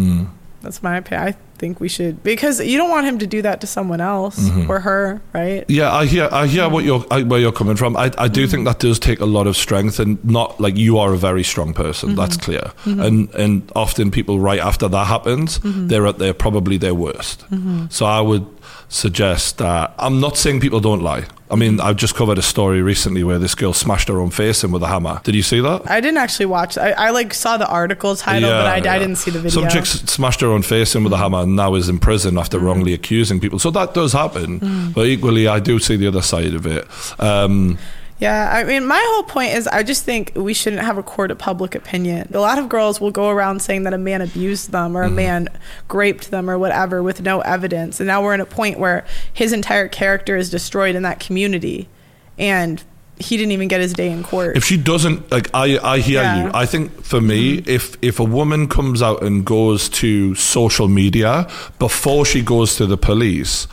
That's my opinion. I think we should because you don't want him to do that to someone else mm-hmm. or her, right? Yeah, I hear, I hear what you're, I, where you're coming from. I, I do think that does take a lot of strength, and not like you are a very strong person. Mm-hmm. That's clear. Mm-hmm. And and often people right after that happens, they're at their probably their worst. So I would suggest that I'm not saying people don't lie. I mean, I've just covered a story recently where this girl smashed her own face in with a hammer. Did you see that? I didn't actually watch. I, I like saw the article title, but I, yeah. I didn't see the video. Some chick smashed her own face in with a hammer and now is in prison after Mm. wrongly accusing people. So that does happen. But equally, I do see the other side of it. Um, Yeah, I mean, my whole point is I just think we shouldn't have a court of public opinion. A lot of girls will go around saying that a man abused them or a man raped them or whatever with no evidence. And now we're in a point where his entire character is destroyed in that community. And he didn't even get his day in court. if she doesn't like I I hear Yeah. Mm-hmm. you. I think for me if if a woman comes out and goes to social media before she goes to the police,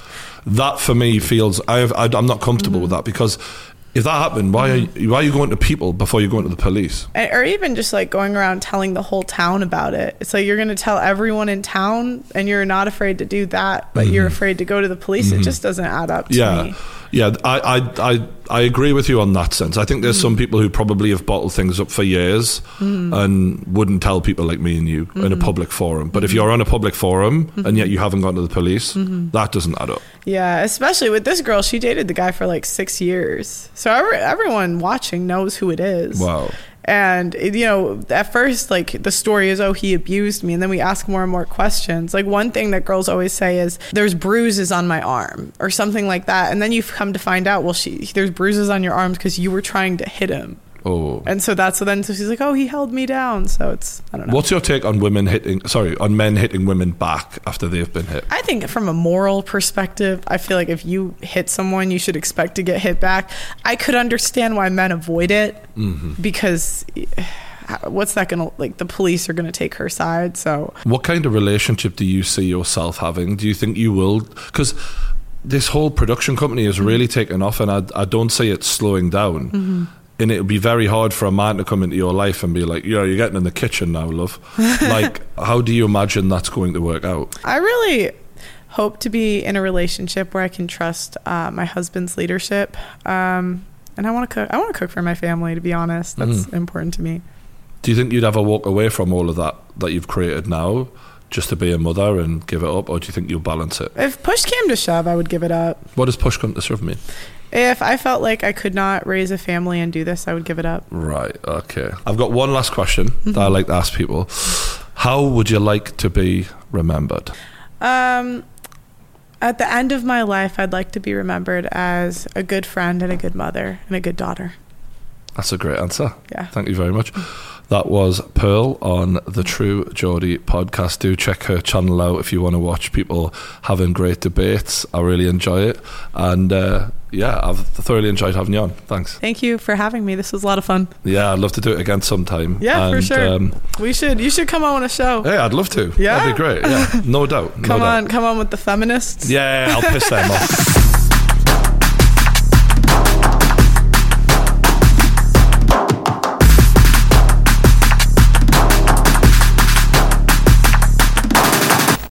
that for me feels I have, I I'm not comfortable with Mm-hmm. that because if that happened, why are you, why are you going to people before you're going to the police? And- or even just like going around telling the whole town about it. It's like you're going to tell everyone in town, and you're not afraid to do that, but you're afraid to go to the police. It just doesn't add up to Mm-hmm. Yeah, me. Yeah. I, I, I, I agree with you on that sense. I think there's some Mm. people who probably have bottled things up for years and wouldn't tell people like me and you in a Mm-hmm. public forum. But if you're on a public forum and yet you haven't gone to the police, Mm-hmm. that doesn't add up. Yeah, especially with this girl, she dated the guy for like six years. So every, everyone watching knows who it is. Wow. And you know, at first, like the story is, oh, he abused me, and then we ask more and more questions. Like one thing that girls always say is, "There's bruises on my arm," or something like that, and then you've come to find out, well, she there's bruises on your arms because you were trying to hit him, Oh. and so that's so then so she's like, oh, he held me down. So it's I don't know. What's your take on women hitting? Sorry, on men hitting women back after they've been hit? I think from a moral perspective, I feel like if you hit someone, you should expect to get hit back. I could understand why men avoid it because eh, [SIGHS] what's that going to like the police are going to take her side. So What kind of relationship do you see yourself having? Do you think you will? Because this whole production company has really taken off, and I, I don't see it slowing down. And it would be very hard for a man to come into your life and be like, "Yeah, you're getting in the kitchen now, love." [LAUGHS] like, how do you imagine that's going to work out? I really hope to be in a relationship where I can trust uh, my husband's leadership. Um, and I want to cook. I want to cook for my family. To be honest, that's important to me. Do you think you'd ever walk away from all of that that you've created now, just to be a mother and give it up, or do you think you'll balance it? If push came to shove, I would give it up. What does push come to shove mean? If I felt like I could not raise a family and do this, I would give it up. Right. Okay. I've got one last question that I like to ask people. How would you like to be remembered? Um, at the end of my life, I'd like to be remembered as a good friend and a good mother and a good daughter. That's a great answer. Yeah. Thank you very much. That was Pearl on the True Geordie podcast. Do check her channel out if you want to watch people having great debates. I really enjoy it. And uh, yeah, I've thoroughly enjoyed having you on. Thanks. Thank you for having me. This was a lot of fun. Yeah, I'd love to do it again sometime. Yeah, for And, sure. Um, We should. You should come on a show. yeah, I'd love to. Yeah? That'd be great. Yeah, no doubt. [LAUGHS] no Come doubt. on, come on with the feminists. Yeah, I'll piss them off. [LAUGHS]